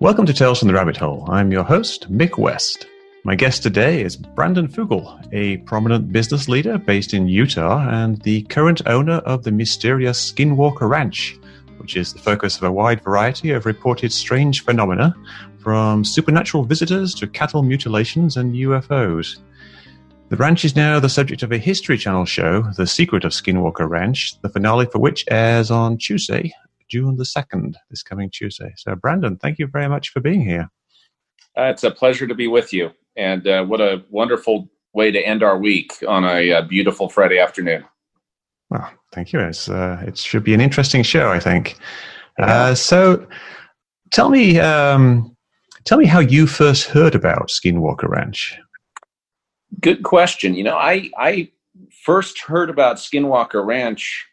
Welcome to Tales from the Rabbit Hole. I'm your host, Mick West. My guest today is Brandon Fugal, a prominent business leader based in Utah and the current owner of the mysterious Skinwalker Ranch, which is the focus of a wide variety of reported strange phenomena, from supernatural visitors to cattle mutilations and UFOs. The ranch is now the subject of a History Channel show, The Secret of Skinwalker Ranch, the finale for which airs on Tuesday, June the 2nd, this coming Tuesday. So, Brandon, thank you very much for being here. Uh, it's a pleasure to be with you. And uh, what a wonderful way to end our week on a, a uh, beautiful Friday afternoon. Well, thank you. It's, uh, it should be an interesting show, I think. Uh, so, tell me, um, tell me how you first heard about Skinwalker Ranch. Good question. You know, I I first heard about Skinwalker Ranch.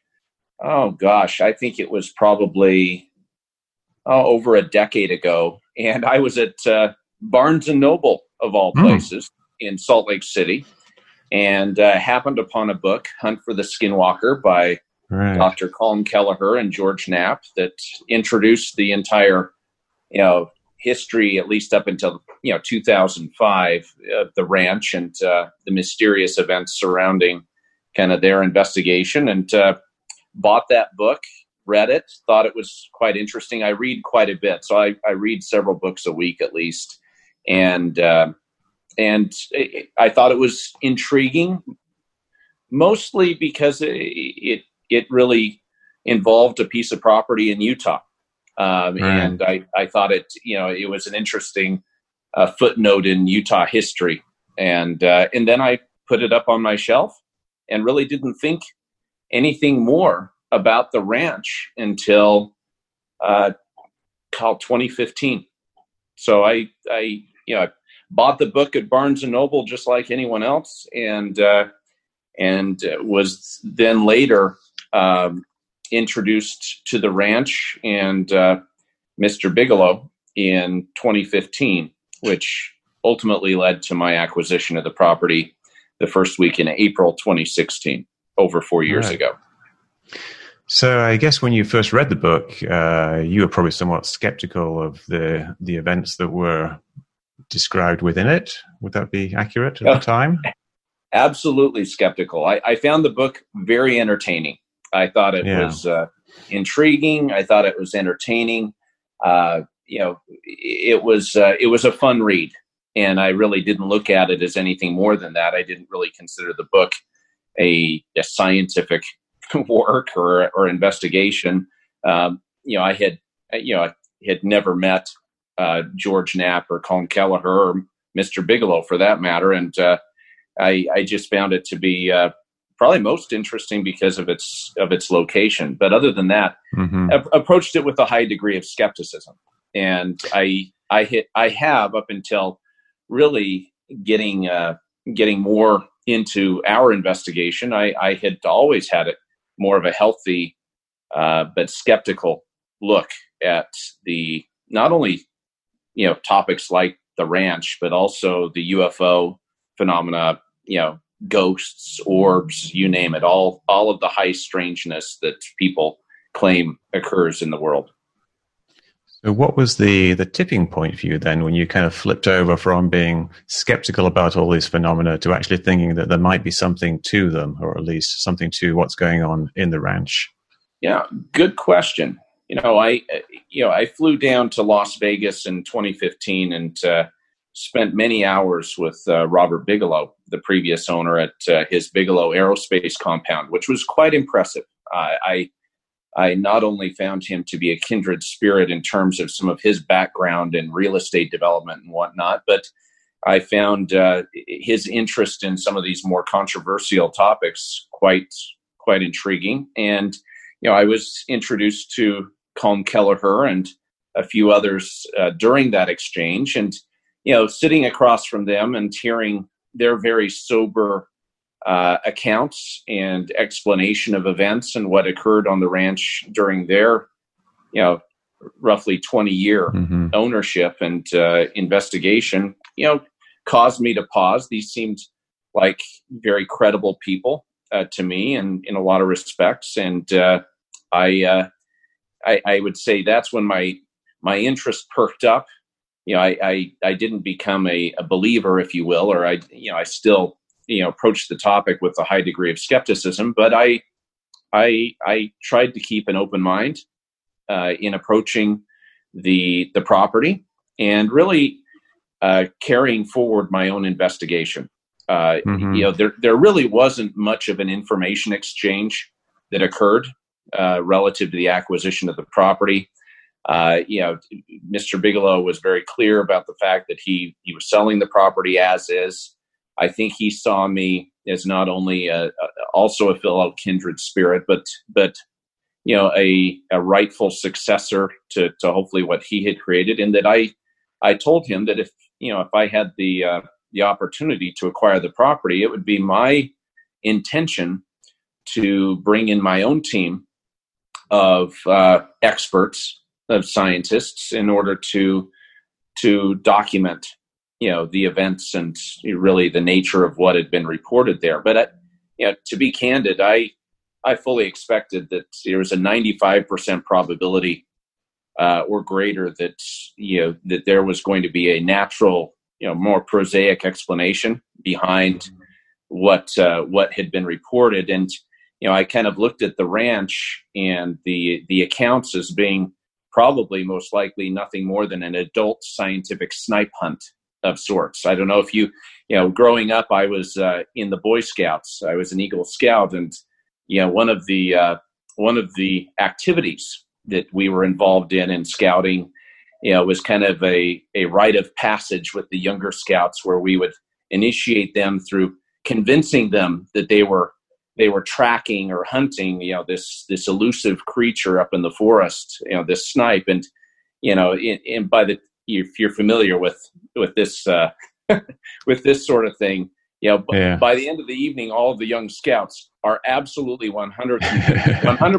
Oh gosh, I think it was probably oh, over a decade ago, and I was at uh, Barnes and Noble of all hmm. places mm. in Salt Lake City, and uh, happened upon a book, Hunt for the Skinwalker, by right. Dr. Colm Kelleher and George Knapp, that introduced the entire, you know, history at least up until you know 2005 of the ranch and uh, the mysterious events surrounding kind of their investigation, and uh, bought that book read it, thought it was quite interesting. I read quite a bit, so I, I read several books a week at least and uh, and I thought it was intriguing, mostly because it, it, it really involved a piece of property in Utah, um, right. and I I thought it you know it was an interesting uh, footnote in Utah history, and uh, and then I put it up on my shelf and really didn't think anything more about the ranch until uh, 2015. So I I you know, I bought the book at Barnes and Noble just like anyone else, and uh, and was then later um, introduced to the ranch and uh, Mr. Bigelow in 2015, which ultimately led to my acquisition of the property the first week in April 2016, over four years right. ago. So I guess when you first read the book, uh, you were probably somewhat skeptical of the the events that were described within it. Would that be accurate at the time? Absolutely skeptical. I, I, found the book very entertaining. I thought it yeah. was uh, intriguing. I thought it was entertaining. Uh, you know, it was uh, it was a fun read, and I really didn't look at it as anything more than that. I didn't really consider the book a, a scientific work or or investigation. Um, you know, I had you know I had never met uh, George Knapp or Colm Kelleher or Mr. Bigelow for that matter. And uh, I, I, just found it to be uh, probably most interesting because of its of its location. But other than that, mm-hmm. Approached it with a high degree of skepticism. And I I hit I have up until really getting uh, getting more into our investigation. I, I had always had it more of a healthy uh, but skeptical look at the not only you know topics like the ranch, but also the UFO phenomena, you know, ghosts, orbs, you name it, all all of the high strangeness that people claim occurs in the world. What was the the tipping point for you then, when you kind of flipped over from being skeptical about all these phenomena to actually thinking that there might be something to them, or at least something to what's going on in the ranch? Yeah, good question you know, I you know I flew down to Las Vegas in 2015 and uh, spent many hours with uh, Robert Bigelow, the previous owner at uh, his Bigelow Aerospace compound, which was quite impressive. I I not only found him to be a kindred spirit in terms of some of his background in real estate development and whatnot, but I found uh, his interest in some of these more controversial topics quite quite intriguing. And you know, I was introduced to Colm Kelleher and a few others uh, during that exchange. And, you know, sitting across from them and hearing their very sober uh, accounts and explanation of events and what occurred on the ranch during their, you know, roughly 20 year mm-hmm. ownership and uh, investigation, you know, caused me to pause. These seemed like very credible people uh, to me and in a lot of respects. And uh, I, uh, I, I would say that's when my my interest perked up you know, I, I, I didn't become a, a, believer, if you will, or I, you know, I still, you know, approached the topic with a high degree of skepticism, but I, I, I tried to keep an open mind uh, in approaching the the property and really uh, carrying forward my own investigation. Uh, mm-hmm. You know, there there really wasn't much of an information exchange that occurred uh, relative to the acquisition of the property. Uh, you know, Mr. Bigelow was very clear about the fact that he he was selling the property as is. I think he saw me as not only a, a, also a fellow kindred spirit, but but you know a, a rightful successor to to hopefully what he had created, and that I I told him that if you know if I had the uh, the opportunity to acquire the property, it would be my intention to bring in my own team of uh, experts of scientists in order to to document you know the events and really the nature of what had been reported there. But uh, you know to be candid i i fully expected that there was a 95% probability uh, or greater that you know that there was going to be a natural you know more prosaic explanation behind what uh, what had been reported. And you know i kind of looked at the ranch and the the accounts as being probably most likely nothing more than an adult scientific snipe hunt of sorts. I don't know if you, you know, growing up, I was uh, in the Boy Scouts. I was an Eagle Scout, and you know, one of the uh, one of the activities that we were involved in in scouting, you know, was kind of a a rite of passage with the younger scouts, where we would initiate them through convincing them that they were they were tracking or hunting, you know, this this elusive creature up in the forest, you know, this snipe, and you know, in by the if you're familiar with with this uh, with this sort of thing, you know, yeah. by the end of the evening, all of the young scouts are absolutely 100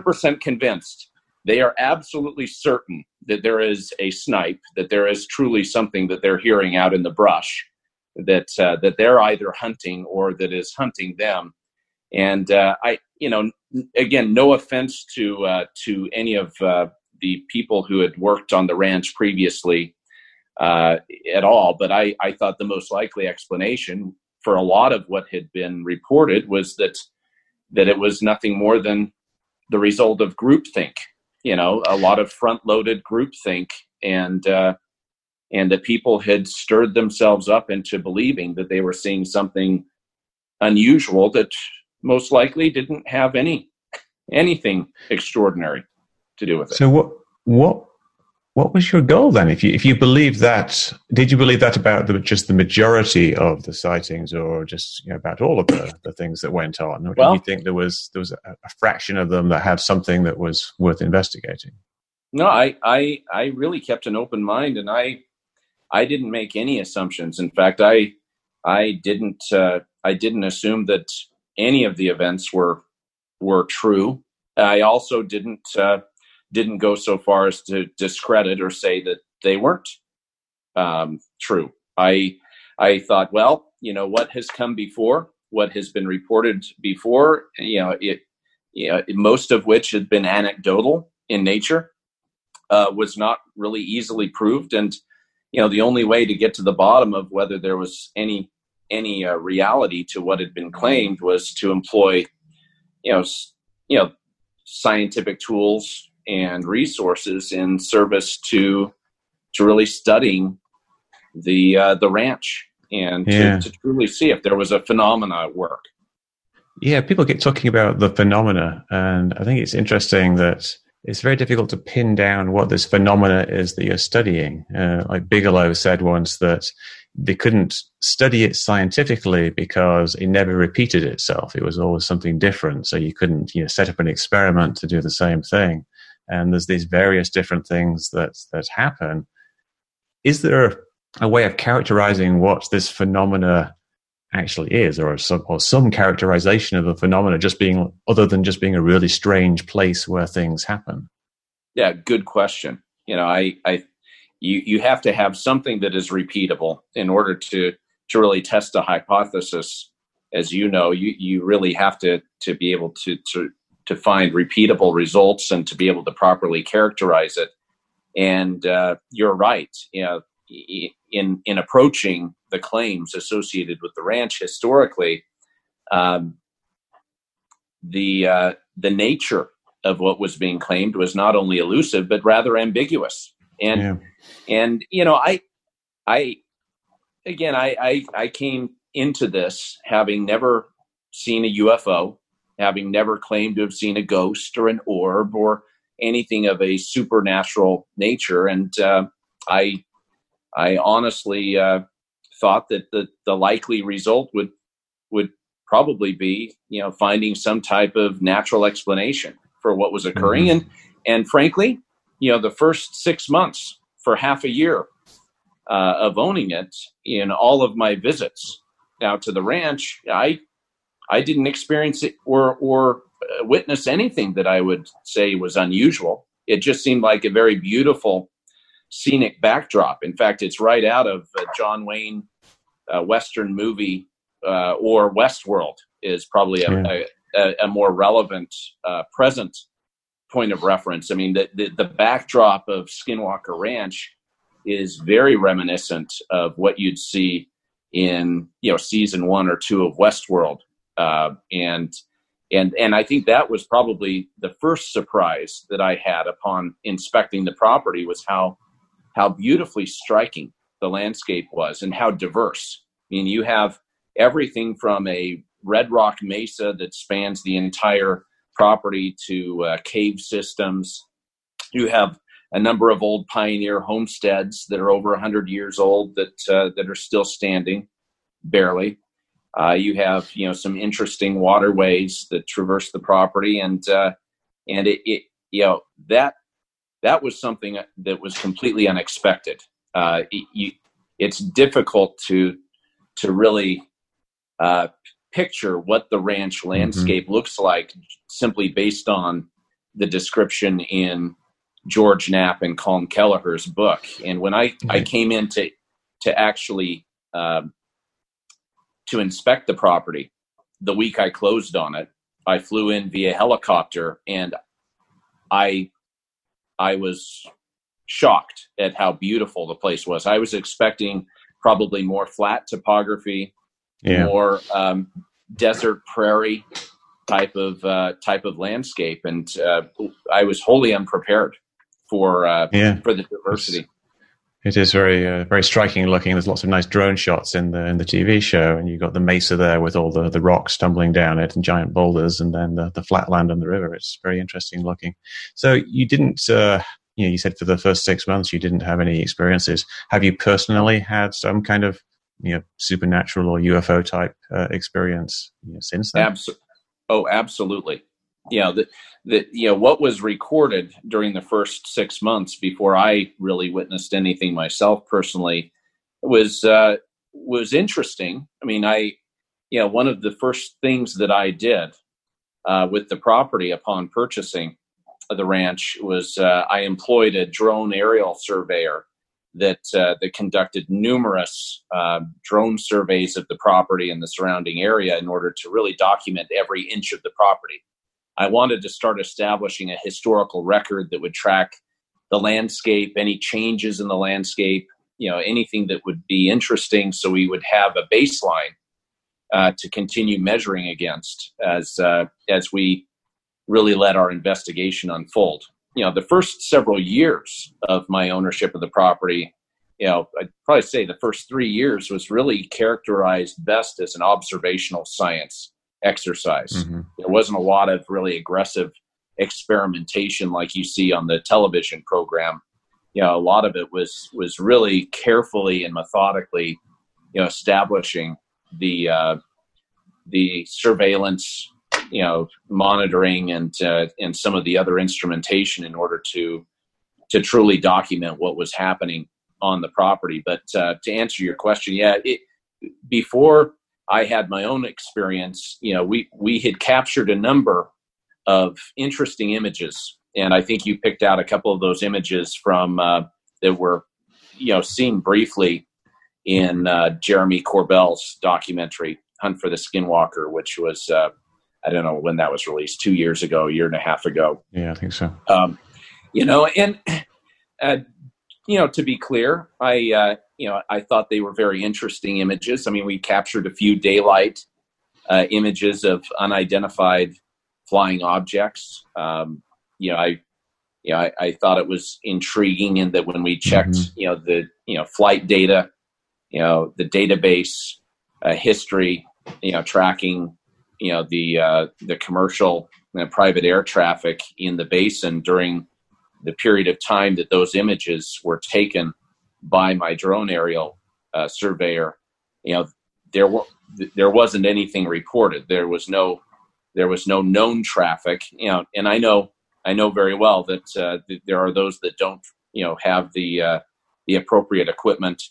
percent convinced. They are absolutely certain that there is a snipe, that there is truly something that they're hearing out in the brush, that uh, that they're either hunting or that is hunting them and uh, I, you know, again, no offense to uh, to any of uh, the people who had worked on the ranch previously uh, at all, but I, I thought the most likely explanation for a lot of what had been reported was that that it was nothing more than the result of groupthink. You know, a lot of front-loaded groupthink, and uh, and that people had stirred themselves up into believing that they were seeing something unusual that most likely didn't have any anything extraordinary to do with it. So what what what was your goal then? If you if you believe that, did you believe that about the, just the majority of the sightings, or just you know, about all of the, the things that went on, or well, did you think there was there was a, a fraction of them that had something that was worth investigating? No, I I I really kept an open mind, and I I didn't make any assumptions. In fact, I I didn't uh, I didn't assume that any of the events were were true. I also didn't uh, didn't go so far as to discredit or say that they weren't um, true. I I thought, well, you know, what has come before, what has been reported before, you know, it, you know, most of which had been anecdotal in nature, uh, was not really easily proved, and you know, the only way to get to the bottom of whether there was any any uh, reality to what had been claimed was to employ, you know, you know, scientific tools and resources in service to to really studying the uh, the ranch and yeah. to, to truly see if there was a phenomena at work. Yeah, people get talking about the phenomena, and I think it's interesting that it's very difficult to pin down what this phenomena is that you're studying. Uh, like Bigelow said once that they couldn't study it scientifically because it never repeated itself. It was always something different. So you couldn't, you know, set up an experiment to do the same thing. And there's these various different things that that happen. Is there a way of characterizing what this phenomena actually is, or some or some characterization of the phenomena just being other than just being a really strange place where things happen? Yeah, good question. You know, I I you you have to have something that is repeatable in order to to really test a hypothesis as you know you you really have to to be able to to to find repeatable results and to be able to properly characterize it and uh, you're right you know in in approaching the claims associated with the ranch historically, um, the uh, the nature of what was being claimed was not only elusive but rather ambiguous. And yeah. and you know, I I again I, I I came into this having never seen a UFO, having never claimed to have seen a ghost or an orb or anything of a supernatural nature, and uh, I I honestly uh, thought that the the likely result would would probably be you know finding some type of natural explanation for what was occurring mm-hmm. and and frankly you know the first six months for half a year uh, of owning it in all of my visits out to the ranch i i didn't experience it or or uh, witness anything that i would say was unusual it just seemed like a very beautiful scenic backdrop in fact it's right out of uh, john wayne uh, western movie uh, or Westworld is probably a, yeah. a, a, more relevant uh, present point of reference. I mean, the, the, the backdrop of Skinwalker Ranch is very reminiscent of what you'd see in you know season one or two of Westworld, uh, and and and I think that was probably the first surprise that I had upon inspecting the property was how how beautifully striking the landscape was and how diverse. I mean, you have everything from a red rock mesa that spans the entire property to uh, cave systems. You have a number of old pioneer homesteads that are over 100 years old that uh, that are still standing, barely. Uh, you have you know some interesting waterways that traverse the property, and uh, and it, it, you know that that was something that was completely unexpected. Uh, it, you, it's difficult to to really uh, picture what the ranch mm-hmm. landscape mm-hmm. looks like simply based on the description in George Knapp and Colm Kelleher's book. And when I, I came in to, to actually um, to inspect the property, the week I closed on it, I flew in via helicopter and I I was shocked at how beautiful the place was. I was expecting probably more flat topography, yeah. more um, desert prairie type of uh, type of landscape, and uh, I was wholly unprepared for uh, yeah. for the diversity. It's, it is very uh, very striking looking. There's lots of nice drone shots in the in the TV show, and you've got the mesa there with all the, the rocks tumbling down it and giant boulders, and then the, the flat land and the river. It's very interesting looking. So you didn't. Uh, you know, you said for the first six months you didn't have any experiences. Have you personally had some kind of you know supernatural or UFO type uh, experience you know, since then? Absolutely. Oh, absolutely. You know, that that you know what was recorded during the first six months before I really witnessed anything myself personally was uh, was interesting. I mean, I you know one of the first things that I did uh, with the property upon purchasing the ranch was uh, I employed a drone aerial surveyor that uh, that conducted numerous uh, drone surveys of the property and the surrounding area in order to really document every inch of the property. I wanted to start establishing a historical record that would track the landscape, any changes in the landscape, you know, anything that would be interesting, so we would have a baseline uh, to continue measuring against as uh, as we really let our investigation unfold. You know the first several years of my ownership of the property you know i'd probably say the first three years was really characterized best as an observational science exercise mm-hmm. there wasn't a lot of really aggressive experimentation like you see on the television program you know a lot of it was was really carefully and methodically you know establishing the uh, the surveillance you know monitoring and uh, and some of the other instrumentation in order to to truly document what was happening on the property. But uh, to answer your question, yeah, it, before I had my own experience, you know, we we had captured a number of interesting images, and I think you picked out a couple of those images from uh, that were you know seen briefly in uh, Jeremy Corbell's documentary Hunt for the Skinwalker, which was uh, I don't know when that was released, two years ago, a year and a half ago. Yeah, I think so. Um, you know, and uh, you know, to be clear, I uh, you know I thought they were very interesting images. I mean, we captured a few daylight uh, images of unidentified flying objects. Um, you know, I you know I, I, thought it was intriguing in that when we checked, mm-hmm. you know, the you know flight data, you know, the database uh, history, you know, tracking, you know, the uh, the commercial and private air traffic in the basin during the period of time that those images were taken by my drone aerial uh, surveyor, you know, there were there wasn't anything reported. There was no there was no known traffic. You know, and I know I know very well that, uh, there are those that don't you know have the uh, the appropriate equipment,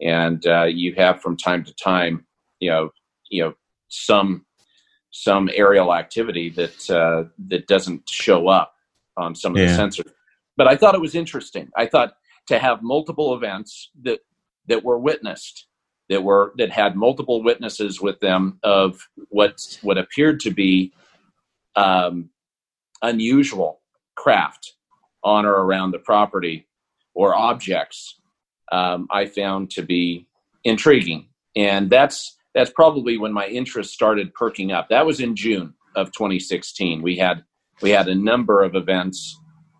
and uh, you have from time to time you know you know some some aerial activity that uh, that doesn't show up on some of yeah. the sensors but I thought it was interesting. I thought to have multiple events that that were witnessed, that were that had multiple witnesses with them of what what appeared to be um, unusual craft on or around the property or objects. Um, I found to be intriguing, and that's that's probably when my interest started perking up. That was in June of 2016. We had we had a number of events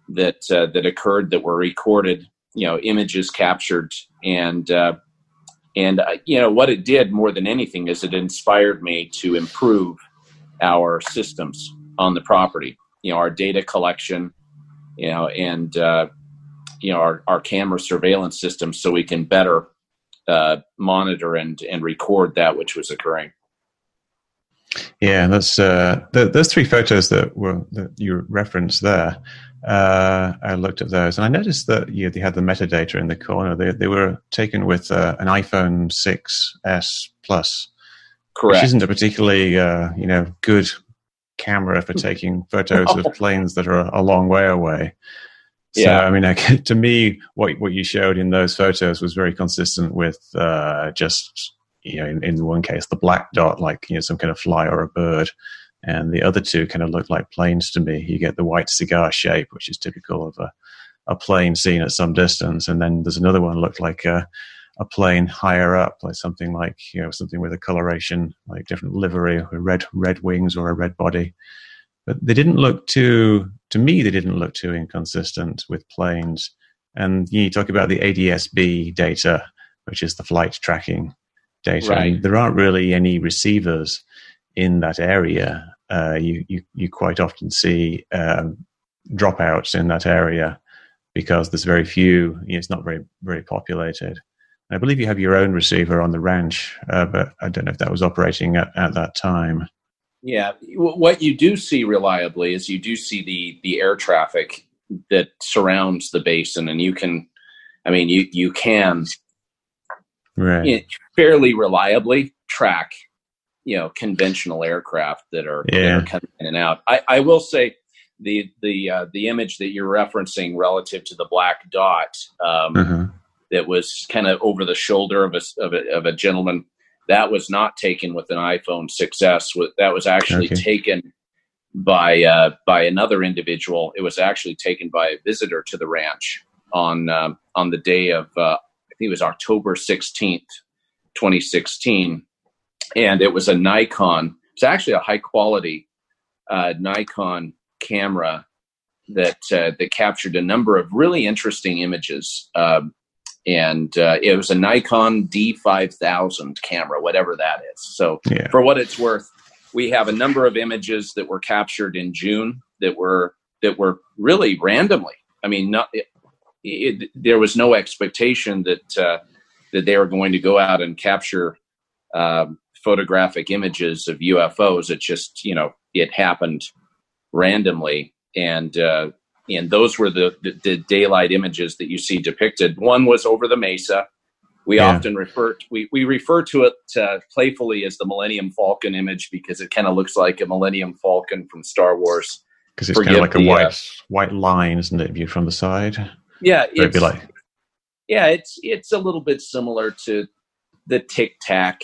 that uh, that occurred that were recorded, you know, images captured, and uh, and uh, you know what it did more than anything is it inspired me to improve our systems on the property. You know, our data collection, you know, and uh, you know our our camera surveillance system, so we can better uh, monitor and and record that which was occurring. Yeah, that's uh, those three photos that were that you referenced there. Uh, I looked at those and I noticed that you they had the metadata in the corner. They they were taken with uh, an iPhone 6s Plus, correct? Which isn't a particularly uh, you know good camera for taking photos no. of planes that are a long way away. So, yeah, I mean, to me, what what you showed in those photos was very consistent with uh, just you know, in, in one case, the black dot, like you know, some kind of fly or a bird, and the other two kind of look like planes to me. You get the white cigar shape, which is typical of a, a plane seen at some distance, and then there's another one looked like a, a plane higher up, like something like you know something with a coloration, like different livery, red red wings or a red body. But they didn't look too, to me, they didn't look too inconsistent with planes. And you talk about the ADSB data, which is the flight tracking data. Right. there aren't really any receivers in that area. Uh, you, you, you quite often see um, dropouts in that area because there's very few. It's not very very populated. I believe you have your own receiver on the ranch, uh, but I don't know if that was operating at, at that time. Yeah, what you do see reliably is you do see the the air traffic that surrounds the basin, and you can, I mean, you you can right. fairly reliably track, you know, conventional aircraft that are, yeah. that are coming in and out. I, I will say the the uh, the image that you're referencing relative to the black dot um, uh-huh. that was kind of over the shoulder of a, of a, of a gentleman that was not taken with an iPhone 6s. That was actually okay. taken by uh, by another individual. It was actually taken by a visitor to the ranch on um, on the day of uh, it was October 16th, 2016. And it was a Nikon. It's actually a high quality uh, Nikon camera that uh, that captured a number of really interesting images. Um, and uh, it was a Nikon D5000 camera, whatever that is. So, yeah. for what it's worth, we have a number of images that were captured in June that were that were really randomly. I mean, not it, there was no expectation that uh, that they were going to go out and capture um, photographic images of UFOs. It just you know it happened randomly, and uh, and those were the, the, the daylight images that you see depicted. One was over the mesa. We yeah. often refer to, we, we refer to it uh, playfully as the Millennium Falcon image because it kind of looks like a Millennium Falcon from Star Wars. Because it's kind of like a white uh, white line, isn't it, viewed from the side? Yeah, it's, like. yeah, it's it's a little bit similar to the Tic Tac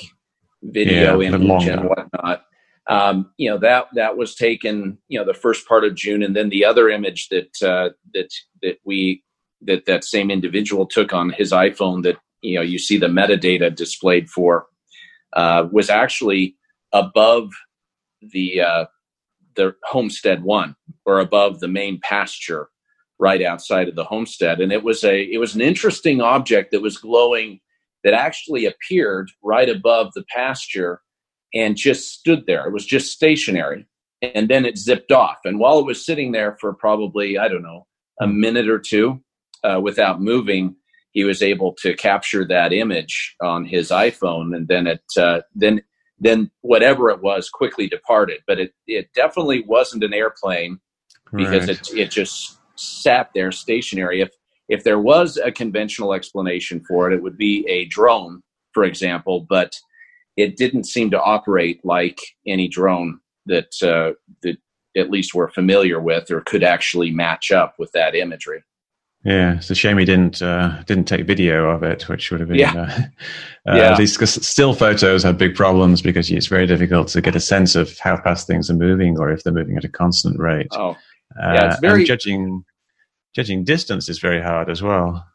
video yeah, image and whatnot. Um, you know that that was taken, you know, the first part of June, and then the other image that uh, that that we that that same individual took on his iPhone that you know you see the metadata displayed for uh, was actually above the uh, the homestead one or above the main pasture right outside of the homestead and it was a it was an interesting object that was glowing that actually appeared right above the pasture and just stood there it was just stationary and then it zipped off and while it was sitting there for probably i don't know a minute or two uh, without moving he was able to capture that image on his iphone and then it uh, then then whatever it was quickly departed. But it, it definitely wasn't an airplane because right. it, it just sat there stationary. If, if there was a conventional explanation for it, it would be a drone, for example, but it didn't seem to operate like any drone that, uh, that at least we're familiar with or could actually match up with that imagery. Yeah, it's a shame he didn't uh, didn't take video of it, which would have been yeah. Uh, uh, yeah. at least because still photos have big problems because it's very difficult to get a sense of how fast things are moving or if they're moving at a constant rate. Oh, yeah, it's uh, very judging judging distance is very hard as well.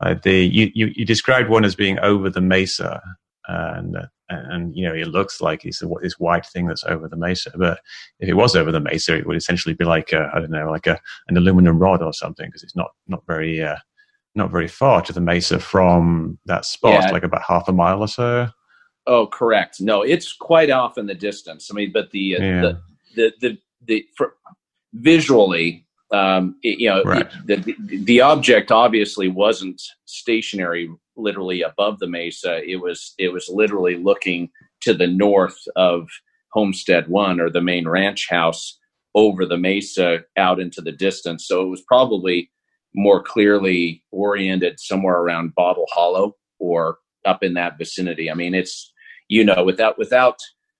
Uh, the you, you you described one as being over the mesa, and uh, and you know it looks like it's this white thing that's over the mesa. But if it was over the mesa, it would essentially be like I don't know, like a an aluminum rod or something, because it's not not very uh, not very far to the mesa from that spot, yeah. like about half a mile or so. Oh, correct. No, it's quite off in the distance. I mean, but the uh, yeah. the, the the the for, visually um, it, you know, right. it, the, the object obviously wasn't stationary, literally above the mesa. It was it was literally looking to the north of Homestead One or the main ranch house over the mesa out into the distance. So it was probably more clearly oriented somewhere around Bottle Hollow or up in that vicinity. I mean, it's you know without without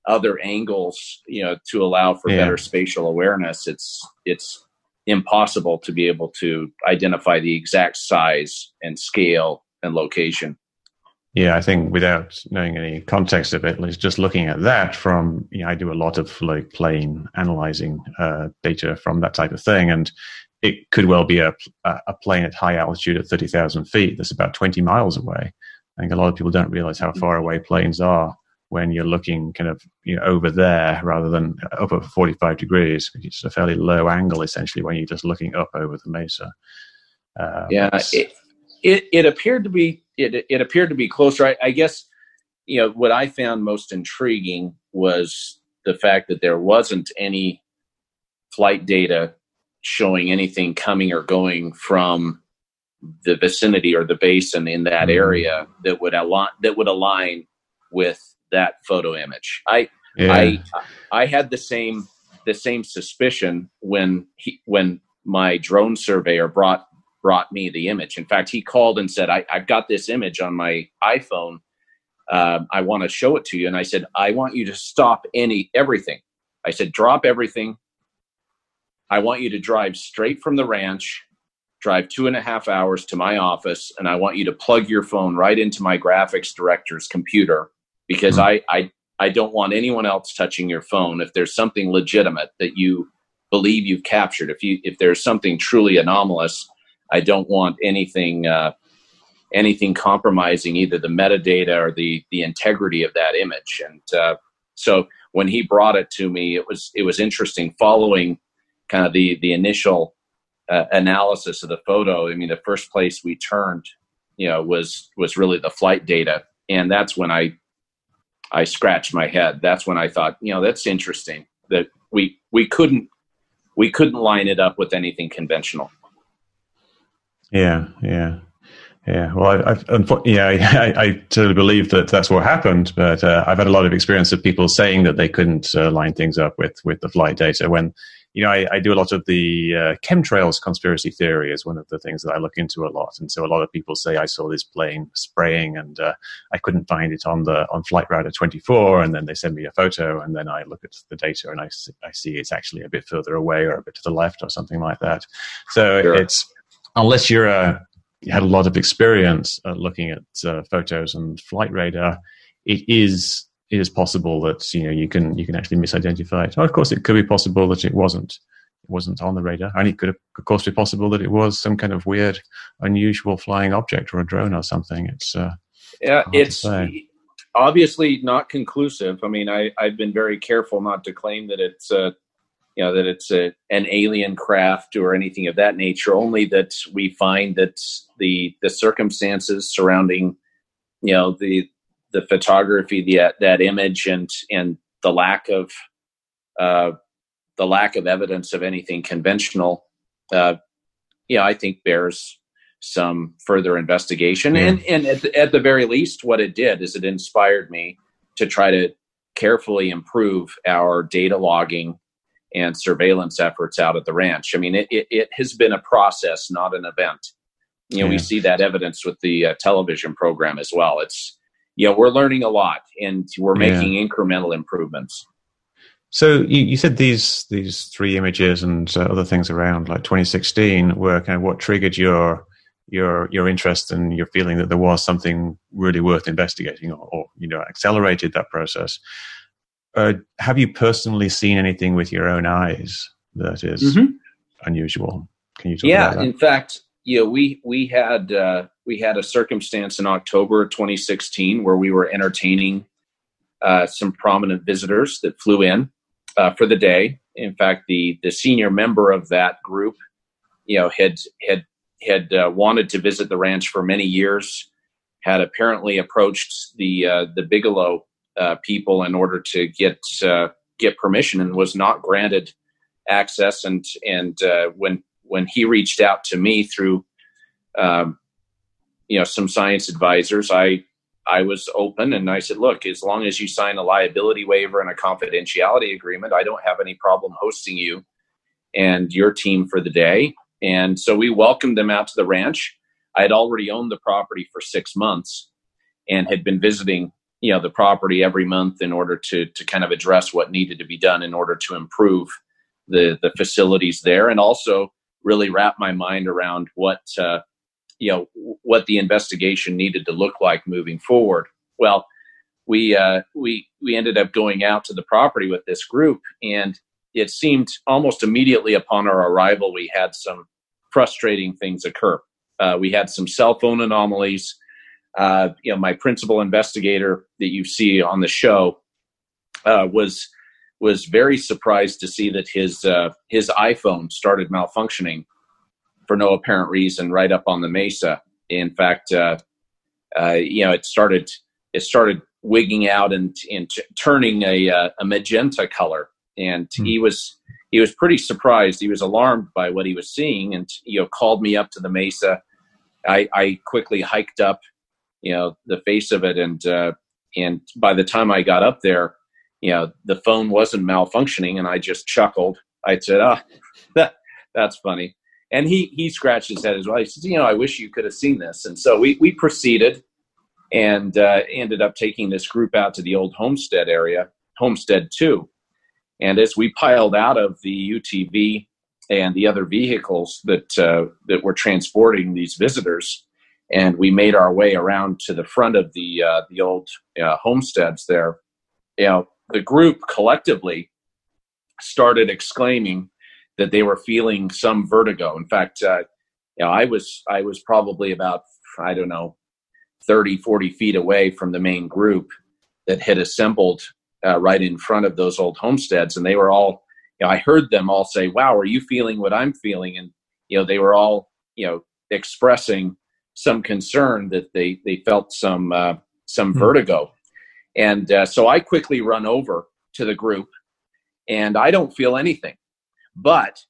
other angles, you know, to allow for yeah. better spatial awareness, it's it's impossible to be able to identify the exact size and scale and location. Yeah, I think without knowing any context of it, at least just looking at that from, you know, I do a lot of like plane analyzing uh, data from that type of thing, and it could well be a, a plane at high altitude at 30,000 feet that's about 20 miles away. I think a lot of people don't realize how far away planes are when you're looking kind of you know over there rather than up at 45 degrees. It's a fairly low angle essentially when you're just looking up over the mesa. Uh, yeah, it, it, it appeared to be it it appeared to be closer. I, I guess you know what I found most intriguing was the fact that there wasn't any flight data showing anything coming or going from the vicinity or the basin in that mm-hmm. area that would align that would align with that photo image. I yeah. I I had the same the same suspicion when he when my drone surveyor brought brought me the image. In fact, he called and said, I, have got this image on my iPhone. Um, I want to show it to you." And I said, "I want you to stop any everything." I said, "Drop everything. I want you to drive straight from the ranch." Drive two and a half hours to my office, and I want you to plug your phone right into my graphics director's computer because mm-hmm. I, I I don't want anyone else touching your phone. If there's something legitimate that you believe you've captured, if you if there's something truly anomalous, I don't want anything uh, anything compromising either the metadata or the the integrity of that image. And uh, so when he brought it to me, it was it was interesting following kind of the the initial uh, analysis of the photo. I mean, the first place we turned, you know, was was really the flight data, and that's when I I scratched my head. That's when I thought, you know, that's interesting that we we couldn't we couldn't line it up with anything conventional. Yeah, yeah, yeah. Well, I've, I've yeah, I, I, totally believe that that's what happened. But uh, I've had a lot of experience of people saying that they couldn't uh, line things up with with the flight data when you know, I, I, do a lot of the uh, chemtrails conspiracy theory is one of the things that I look into a lot. And so a lot of people say I saw this plane spraying and uh, I couldn't find it on the on Flightradar24. And then they send me a photo and then I look at the data and I, I see it's actually a bit further away or a bit to the left or something like that. So sure. it's unless you're a you had a lot of experience uh, looking at uh, photos and flight radar, it is it is possible that you know you can you can actually misidentify it. of course, it could be possible that it wasn't. it wasn't on the radar. And it could, of course, be possible that it was some kind of weird, unusual flying object or a drone or something. It's uh, yeah, it's obviously not conclusive. I mean, I, I've been very careful not to claim that it's a, you know, that it's a, an alien craft or anything of that nature. Only that we find that the the circumstances surrounding, you know, the the photography, the that image, and and the lack of uh, the lack of evidence of anything conventional, uh, yeah, I think bears some further investigation. Yeah. And and at the, at the very least, what it did is it inspired me to try to carefully improve our data logging and surveillance efforts out at the ranch. I mean, it, it, it has been a process, not an event. You know, yeah. we see that evidence with the uh, television program as well. It's, you know, we're learning a lot and we're making yeah. incremental improvements. So you, you, said these these three images and uh, other things around like 2016 were kind of what triggered your your your interest and your feeling that there was something really worth investigating or, or you know accelerated that process. Uh, have you personally seen anything with your own eyes that is mm-hmm. unusual? Can you talk yeah, in fact, you know, we we had uh, we had a circumstance in October 2016 where we were entertaining uh, some prominent visitors that flew in uh, for the day. In fact, the the senior member of that group, you know, had had had uh, wanted to visit the ranch for many years. Had apparently approached the uh, the Bigelow uh, people in order to get uh, get permission and was not granted access. And and when when he reached out to me through, um, you know, some science advisors, I I was open and I said, look, as long as you sign a liability waiver and a confidentiality agreement, I don't have any problem hosting you and your team for the day. And so we welcomed them out to the ranch. I had already owned the property for six months and had been visiting, you know, the property every month in order to to kind of address what needed to be done in order to improve the the facilities there, and also really wrap my mind around what uh, you know what the investigation needed to look like moving forward. Well, we uh, we we ended up going out to the property with this group, and it seemed almost immediately upon our arrival we had some frustrating things occur. Uh, we had some cell phone anomalies. Uh, you know, my principal investigator that you see on the show uh, was was very surprised to see that his uh, his iPhone started malfunctioning for no apparent reason right up on the mesa. In fact, uh, uh, you know, it started it started wigging out and, and t- turning a, uh, a magenta color, and mm. he was he was pretty surprised. He was alarmed by what he was seeing, and you know, called me up to the mesa. I, I quickly hiked up, you know, the face of it, and uh, and by the time I got up there, you know, the phone wasn't malfunctioning, and I just chuckled. I said, "Ah, oh, that that's funny." And he he scratched his head as well. He says, "You know, I wish you could have seen this." And so we we proceeded, and uh, ended up taking this group out to the old Homestead area, Homestead Two. And as we piled out of the UTV and the other vehicles that uh, that were transporting these visitors, and we made our way around to the front of the uh, the old uh, homesteads there, you know, the group collectively started exclaiming that they were feeling some vertigo. In fact, uh, you know, I was I was probably about I don't know 30, 40 feet away from the main group that had assembled uh, right in front of those old homesteads, and they were all. You know, I heard them all say, "Wow, are you feeling what I'm feeling?" And you know, they were all you know expressing some concern that they they felt some uh, some mm-hmm. vertigo, and uh, so I quickly run over to the group, and I don't feel anything. But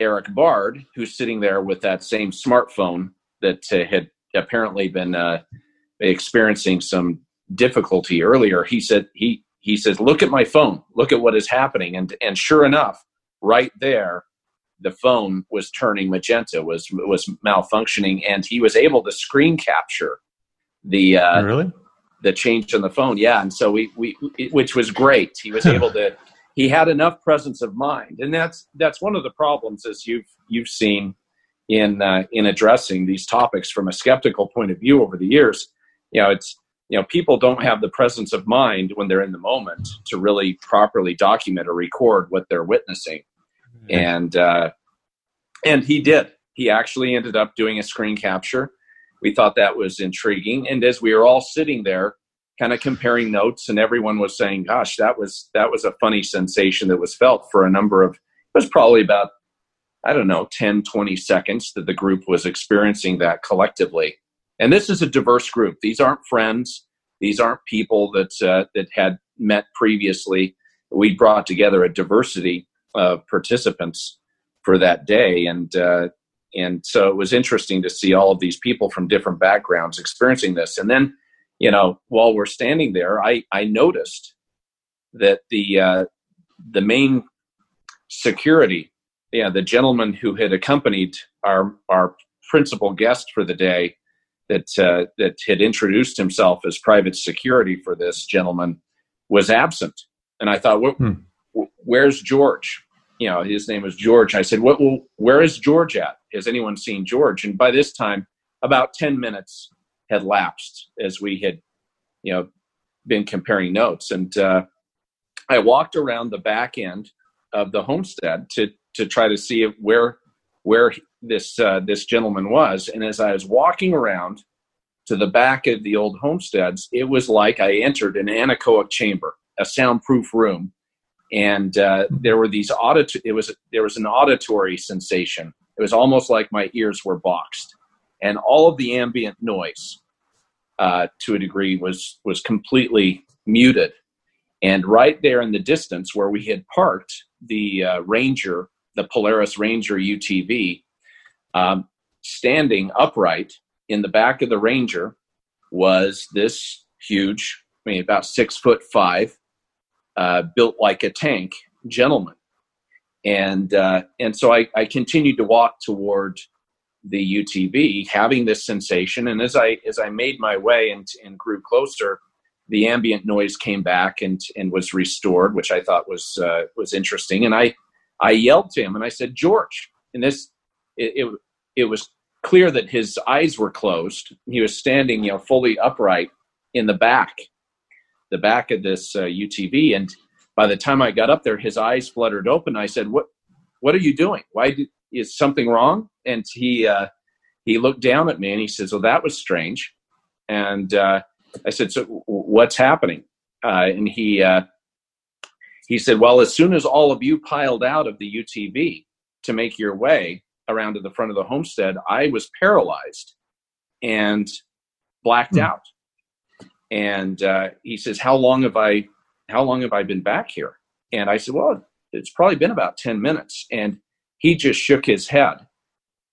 Erik Bard, who's sitting there with that same smartphone that uh, had apparently been uh, experiencing some difficulty earlier, he said he he says, "Look at my phone. Look at what is happening." And and sure enough, right there, the phone was turning magenta, was was malfunctioning, and he was able to screen capture the uh, really the change on the phone. Yeah, and so we we which was great. He was able to he had enough presence of mind, and that's that's one of the problems as you've you've seen in uh, in addressing these topics from a skeptical point of view over the years. You know, it's you know people don't have the presence of mind when they're in the moment to really properly document or record what they're witnessing. and uh, and he did. He actually ended up doing a screen capture. We thought that was intriguing, and as we were all sitting there, kind of comparing notes, and everyone was saying, "Gosh, that was that was a funny sensation that was felt for a number of." It was probably about I don't know 10, 20 seconds that the group was experiencing that collectively. And this is a diverse group. These aren't friends. These aren't people that uh, that had met previously. We brought together a diversity of participants for that day, and uh, and so it was interesting to see all of these people from different backgrounds experiencing this. And then, you know, while we're standing there, I I noticed that the uh, the main security, yeah, the gentleman who had accompanied our our principal guest for the day, that uh, that had introduced himself as private security for this gentleman was absent. And I thought, hmm. where's George? You know, his name was George. I said, what, well, where is George at? Has anyone seen George? And by this time, about 10 minutes had lapsed as we had, you know, been comparing notes. And uh, I walked around the back end of the homestead to, to try to see where, where this, uh, this gentleman was. And as I was walking around, to the back of the old homesteads, it was like I entered an anechoic chamber, a soundproof room, and uh, there were these audit. It was there was an auditory sensation. It was almost like my ears were boxed, and all of the ambient noise, uh, to a degree, was was completely muted. And right there in the distance, where we had parked the uh, Ranger, the Polaris Ranger UTV, um, standing upright in the back of the Ranger was this huge, I mean, about six foot five, uh, built like a tank gentleman. And, uh, and so I, I continued to walk toward the UTV, having this sensation. And as I, as I made my way and, and grew closer, the ambient noise came back and, and was restored, which I thought was, uh, was interesting. And I, I yelled to him and I said, George, and this, it, it, it was clear that his eyes were closed. He was standing, you know, fully upright in the back, the back of this uh, UTV. And by the time I got up there, his eyes fluttered open. I said, "What? What are you doing? Why did, is something wrong?" And he uh, he looked down at me and he says, "Well, that was strange." And uh, I said, "So what's happening?" Uh, and he uh, he said, "Well, as soon as all of you piled out of the UTV to make your way." around to the front of the homestead, I was paralyzed and blacked mm. out. And uh, he says, "How long have I? How long have I been back here?" And I said, "Well, it's probably been about ten minutes." And he just shook his head,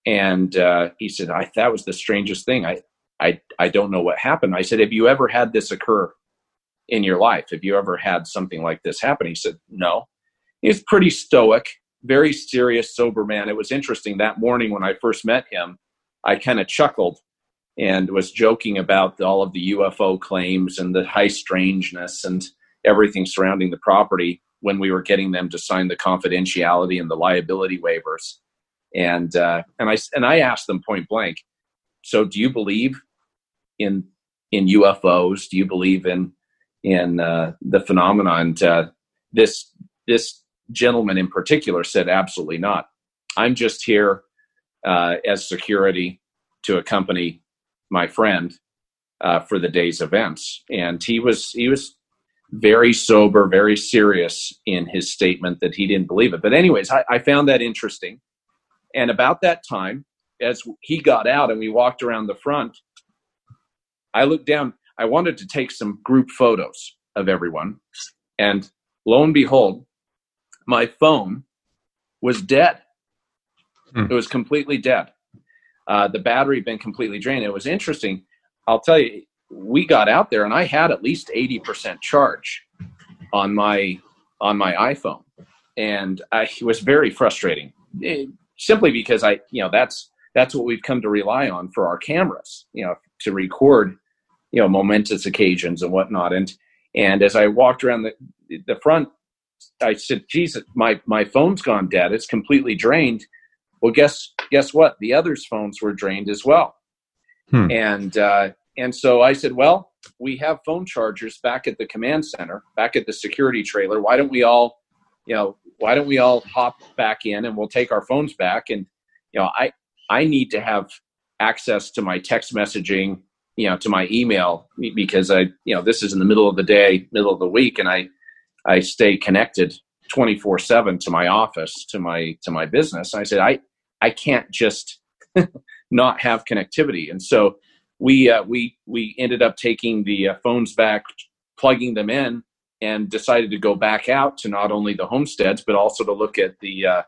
and uh, he said, "I that was the strangest thing. I, I, I don't know what happened." I said, "Have you ever had this occur in your life? Have you ever had something like this happen?" He said, "No." He's pretty stoic very serious, sober man. It was interesting that morning when I first met him, I kind of chuckled and was joking about all of the UFO claims and the high strangeness and everything surrounding the property when we were getting them to sign the confidentiality and the liability waivers. And uh, and I and I asked them point blank, so do you believe in in UFOs? Do you believe in in uh, the phenomenon? Uh, this this gentleman in particular said, absolutely not. I'm just here uh, as security to accompany my friend uh, for the day's events. And he was he was very sober, very serious in his statement that he didn't believe it. But anyways, I, I found that interesting. And about that time, as he got out and we walked around the front, I looked down. I wanted to take some group photos of everyone. And lo and behold, my phone was dead. Hmm. It was completely dead. Uh, the battery had been completely drained. It was interesting. I'll tell you, we got out there and I had at least 80% charge on my on my iPhone. And I, it was very frustrating. It, simply because I, you know, that's that's what we've come to rely on for our cameras, you know, to record, you know, momentous occasions and whatnot. And and as I walked around the the front I said, Jesus, my, my phone's gone dead. It's completely drained. Well, guess, guess what? The others' phones were drained as well. Hmm. And, uh, and so I said, well, we have phone chargers back at the command center, back at the security trailer. Why don't we all you know, why don't we all hop back in and we'll take our phones back? And, you know, I, I need to have access to my text messaging, you know, to my email because I, you know, this is in the middle of the day, middle of the week, and I, I stay connected 24 seven to my office, to my, to my business. And I said, I, I can't just not have connectivity. And so we, uh, we, we ended up taking the uh, phones back, plugging them in and decided to go back out to not only the homesteads, but also to look at the, uh,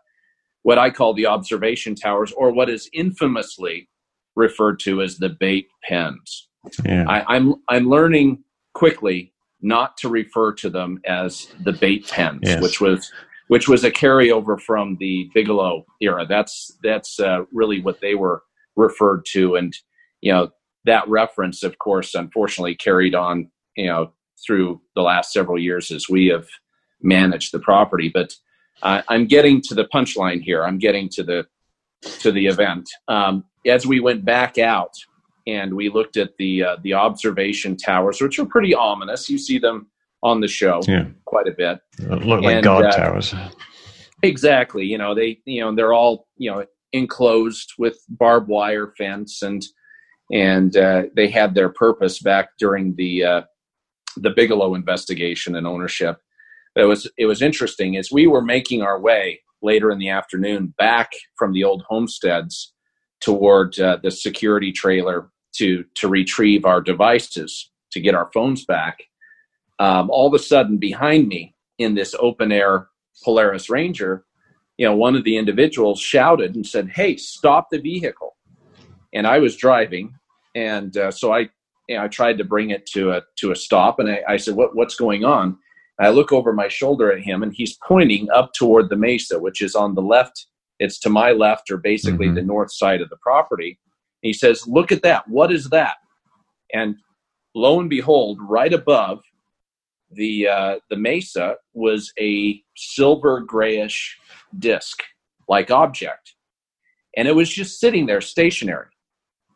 what I call the observation towers or what is infamously referred to as the bait pens. Yeah. I, I'm I'm learning quickly not to refer to them as the bait pens, yes. which was which was a carryover from the Bigelow era. That's that's uh, really what they were referred to, and you know that reference, of course, unfortunately carried on you know through the last several years as we have managed the property. But uh, I'm getting to the punchline here. I'm getting to the to the event. Um, as we went back out and we looked at the uh, the observation towers, which are pretty ominous. You see them on the show yeah. quite a bit. look like and, guard uh, towers. Exactly. You know they you know they're all you know enclosed with barbed wire fence and and uh, they had their purpose back during the uh, the Bigelow investigation and ownership. It was it was interesting as we were making our way later in the afternoon back from the old homesteads toward uh, the security trailer to to retrieve our devices to get our phones back. Um, all of a sudden, behind me in this open air Polaris Ranger, you know, one of the individuals shouted and said, "Hey, stop the vehicle!" And I was driving, and uh, so I, you know, I tried to bring it to a to a stop, and I, I said, "What what's going on?" I look over my shoulder at him, and he's pointing up toward the mesa, which is on the left it's to my left, or basically mm-hmm. the north side of the property. he says, Look at that. What is that? And lo and behold, right above the uh, the mesa was a silver grayish disc like object, and it was just sitting there stationary.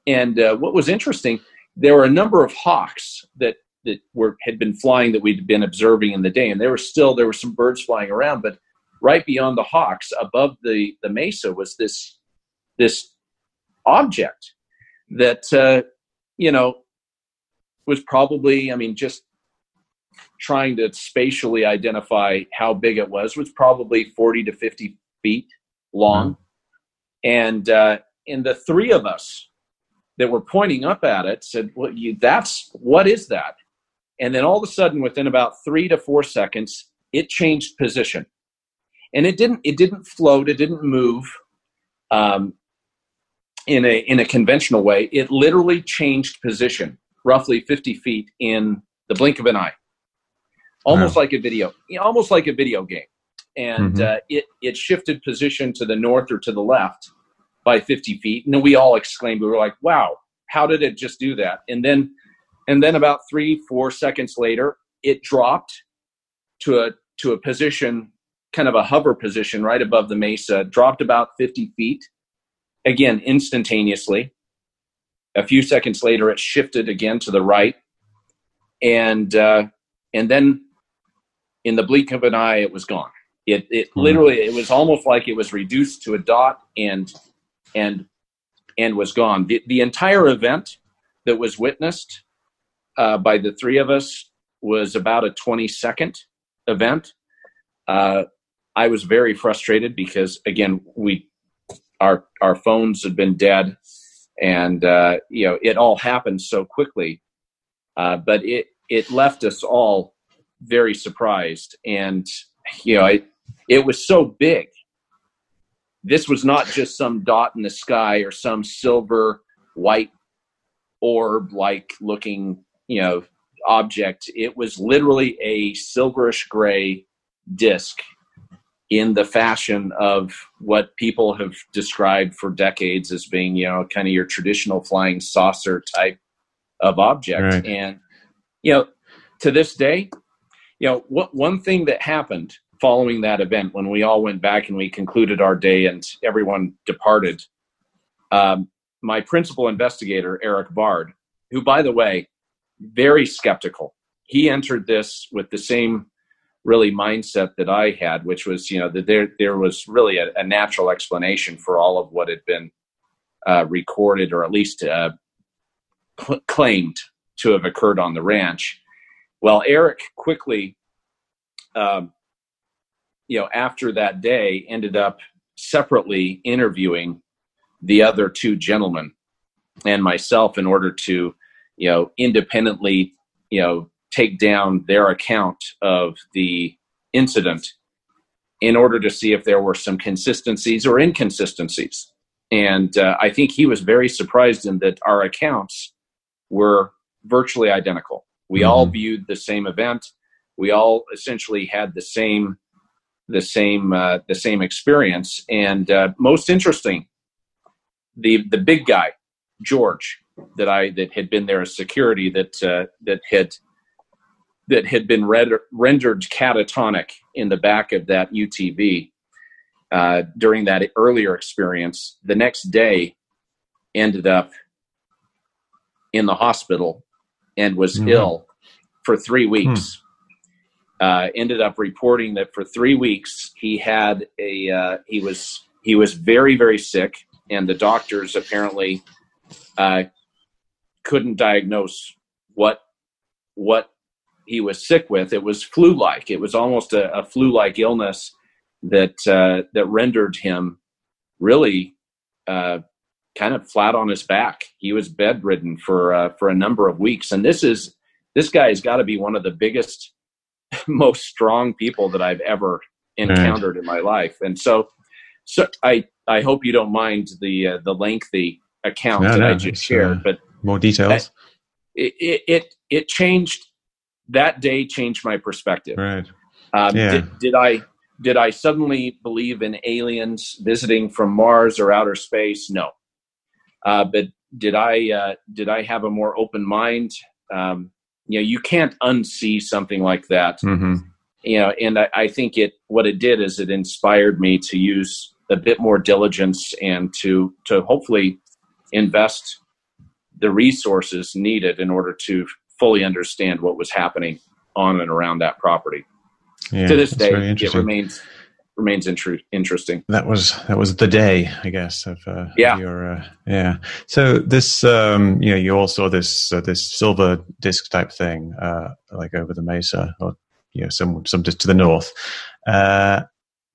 And uh, what was interesting, there were a number of hawks that that were had been flying that we'd been observing in the day, and there were still there were some birds flying around, but right beyond the hawks above the, the mesa was this this object that uh, you know was probably i mean just trying to spatially identify how big it was was probably 40 to 50 feet long mm-hmm. and uh, and the three of us that were pointing up at it said well you, that's what is that? And then all of a sudden within about three to four seconds it changed position. And it didn't it didn't float it didn't move um, in a in a conventional way. It literally changed position roughly 50 feet in the blink of an eye. Almost wow. like a video almost like a video game. And mm-hmm. uh, it it shifted position to the north or to the left by 50 feet and then we all exclaimed we were like wow how did it just do that and then and then about three four seconds later it dropped to a to a position kind of a hover position right above the mesa, dropped about 50 feet, again, instantaneously. A few seconds later, it shifted again to the right. And, uh, and then in the blink of an eye, it was gone. It, it mm-hmm. literally, it was almost like it was reduced to a dot and, and, and was gone. The, the entire event that was witnessed uh, by the three of us was about a 20 second event. Uh, I was very frustrated because again we our our phones had been dead, and uh, you know it all happened so quickly, uh, but it it left us all very surprised, and you know it it was so big. This was not just some dot in the sky or some silver white orb like looking you know object. It was literally a silverish gray disc in the fashion of what people have described for decades as being, you know, kind of your traditional flying saucer type of object. Right. And, you know, to this day, you know, what one thing that happened following that event when we all went back and we concluded our day and everyone departed, um, my principal investigator, Erik Bard, who, by the way, very skeptical. He entered this with the same really mindset that I had, which was you know that there there was really a, a natural explanation for all of what had been uh, recorded or at least uh, cl- claimed to have occurred on the ranch. Well, Erik quickly, um, you know, after that day, ended up separately interviewing the other two gentlemen and myself in order to, you know, independently, you know, take down their account of the incident in order to see if there were some consistencies or inconsistencies. And uh, I think he was very surprised in that our accounts were virtually identical. We mm-hmm. all viewed the same event. We all essentially had the same the same uh, the same experience. And uh, most interesting, the the big guy, George, that I that had been there as security that uh, that had that had been rendered catatonic in the back of that UTV uh, during that earlier experience. The next day, ended up in the hospital and was mm-hmm. ill for three weeks. Uh, ended up reporting that for three weeks he had a uh, he was he was very very sick, and the doctors apparently uh, couldn't diagnose what what he was sick with. It was flu like. It was almost a, a flu like illness that uh, that rendered him really uh, kind of flat on his back. He was bedridden for uh, for a number of weeks, and this is this guy has got to be one of the biggest, most strong people that I've ever encountered in my life. And so, so I I hope you don't mind the uh, the lengthy account no, that no, I just shared, uh, but more details. It, it, it it changed that day changed my perspective. Right. Um, yeah. did, did I did I suddenly believe in aliens visiting from Mars or outer space? No. Uh, but did I uh, did I have a more open mind? Um, you know, you can't unsee something like that. Mm-hmm. You know, and I, I think it what it did is it inspired me to use a bit more diligence and to to hopefully invest the resources needed in order to fully understand what was happening on and around that property. Yeah, to this day, it remains remains inter- interesting. That was that was the day, I guess, of uh, yeah, your, uh, yeah. So this, um, you know, you all saw this uh, this silver disc type thing, uh, like over the mesa, or you know, some some just to the north. Uh,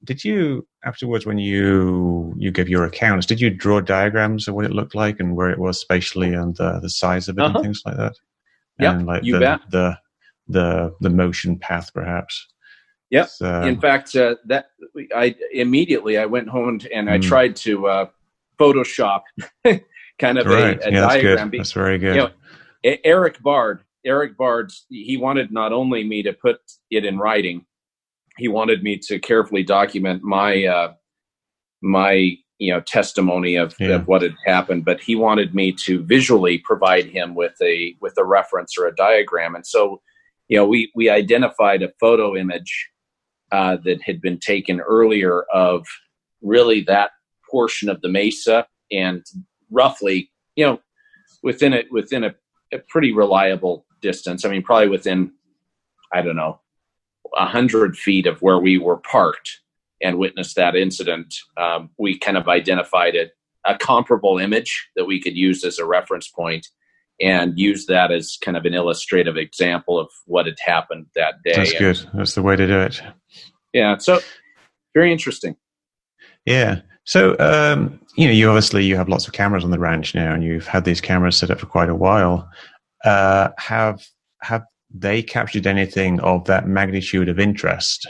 did you afterwards, when you you give your accounts, did you draw diagrams of what it looked like and where it was spatially and the the size of it uh-huh. and things like that? Yeah, like you the, bet. The the the motion path, perhaps. Yep. So, In fact, uh, that I immediately I went home and I mm. tried to uh, Photoshop kind of a, a yeah, diagram. That's, that's, very good. You know, Erik Bard, Erik Bard, he wanted not only me to put it in writing, he wanted me to carefully document my uh, my you know testimony of, yeah. of what had happened, but he wanted me to visually provide him with a with a reference or a diagram, and so you know we we identified a photo image uh, that had been taken earlier of really that portion of the mesa and roughly, you know, within it within a, a pretty reliable distance. I mean, probably within I don't know a hundred feet of where we were parked and witnessed that incident. Um, we kind of identified it a comparable image that we could use as a reference point and use that as kind of an illustrative example of what had happened that day. That's good. That's the way to do it. Yeah. So very interesting. Yeah. So um, you know, you obviously you have lots of cameras on the ranch now, and you've had these cameras set up for quite a while. Uh, have have they captured anything of that magnitude of interest?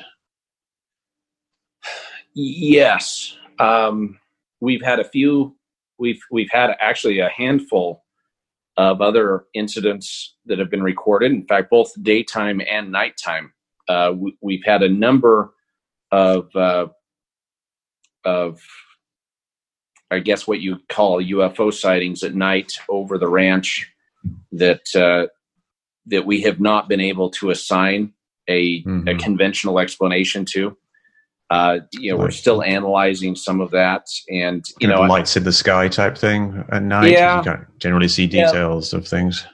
Yes, um, we've had a few. We've we've had actually a handful of other incidents that have been recorded. In fact, both daytime and nighttime. Uh, we, have had a number of uh, of I guess what you call UFO sightings at night over the ranch that uh, that we have not been able to assign a, mm-hmm. a conventional explanation to. Uh, you know, we're still analyzing some of that, and you know, lights in the sky type thing at night. Yeah, you can't generally see details yeah. of things.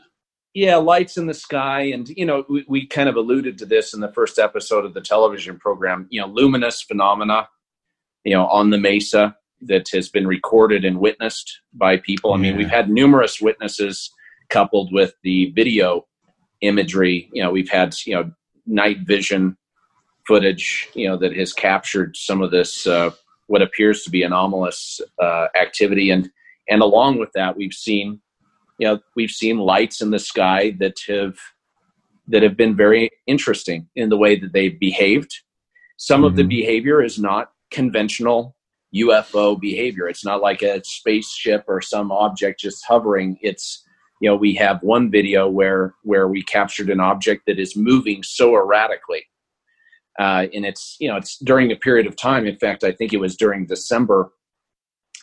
Yeah, lights in the sky, and you know, we, we kind of alluded to this in the first episode of the television program. You know, luminous phenomena, you know, on the mesa that has been recorded and witnessed by people. I mean, we've had numerous witnesses coupled with the video imagery. You know, we've had you know night vision footage, you know, that has captured some of this uh, what appears to be anomalous uh, activity, and and along with that, we've seen you know we've seen lights in the sky that have that have been very interesting in the way that they've behaved. Some mm-hmm. of the mm-hmm. behavior is not conventional UFO behavior. It's not like a spaceship or some object just hovering. It's you know we have one video where where we captured an object that is moving so erratically, uh, and it's you know it's during a period of time. In fact, I think it was during December.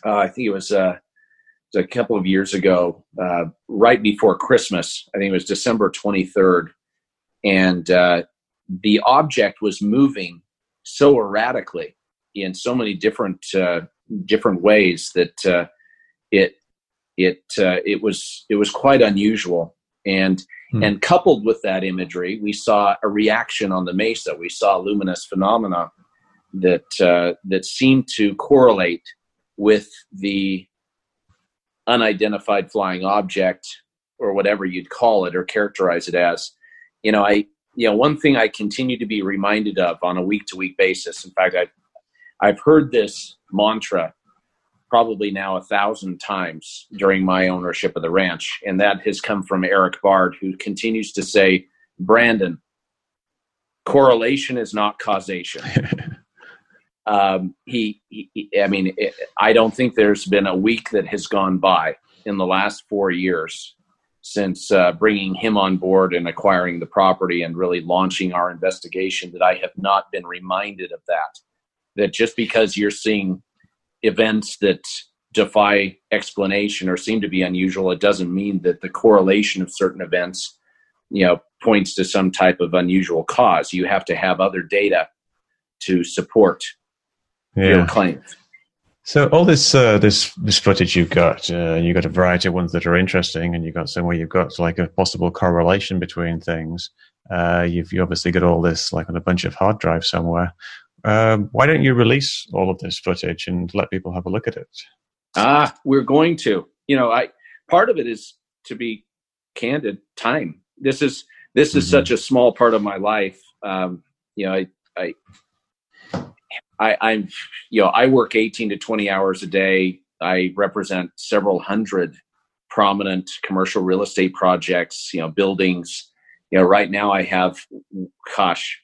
Uh, I think it was, uh, it was a couple of years ago, uh, right before Christmas. I think it was December twenty third, and uh, the object was moving so erratically in so many different uh, different ways that uh, it it uh, it was it was quite unusual and hmm. and coupled with that imagery we saw a reaction on the mesa we saw luminous phenomena that uh, that seemed to correlate with the unidentified flying object or whatever you'd call it or characterize it as you know i you know one thing i continue to be reminded of on a week to week basis in fact i I've heard this mantra probably now a thousand times during my ownership of the ranch, and that has come from Erik Bard, who continues to say, Brandon, correlation is not causation. um, he, he, I mean, it, I don't think there's been a week that has gone by in the last four years since uh, bringing him on board and acquiring the property and really launching our investigation that I have not been reminded of that that just because you're seeing events that defy explanation or seem to be unusual, it doesn't mean that the correlation of certain events, you know, points to some type of unusual cause. You have to have other data to support yeah. So all this uh, this this footage you've got, uh, you've got a variety of ones that are interesting, and you've got some where you've got like a possible correlation between things. Uh, you've you obviously got all this like on a bunch of hard drives somewhere. Um, why don't you release all of this footage and let people have a look at it? Ah, we're going to. You know, I part of it is to be candid. Time. This is this is mm-hmm. such a small part of my life. Um, you know, I, I, I, I'm, you know, I work 18 to 20 hours a day. I represent several hundred prominent commercial real estate projects. You know, buildings. You know, right now I have, gosh,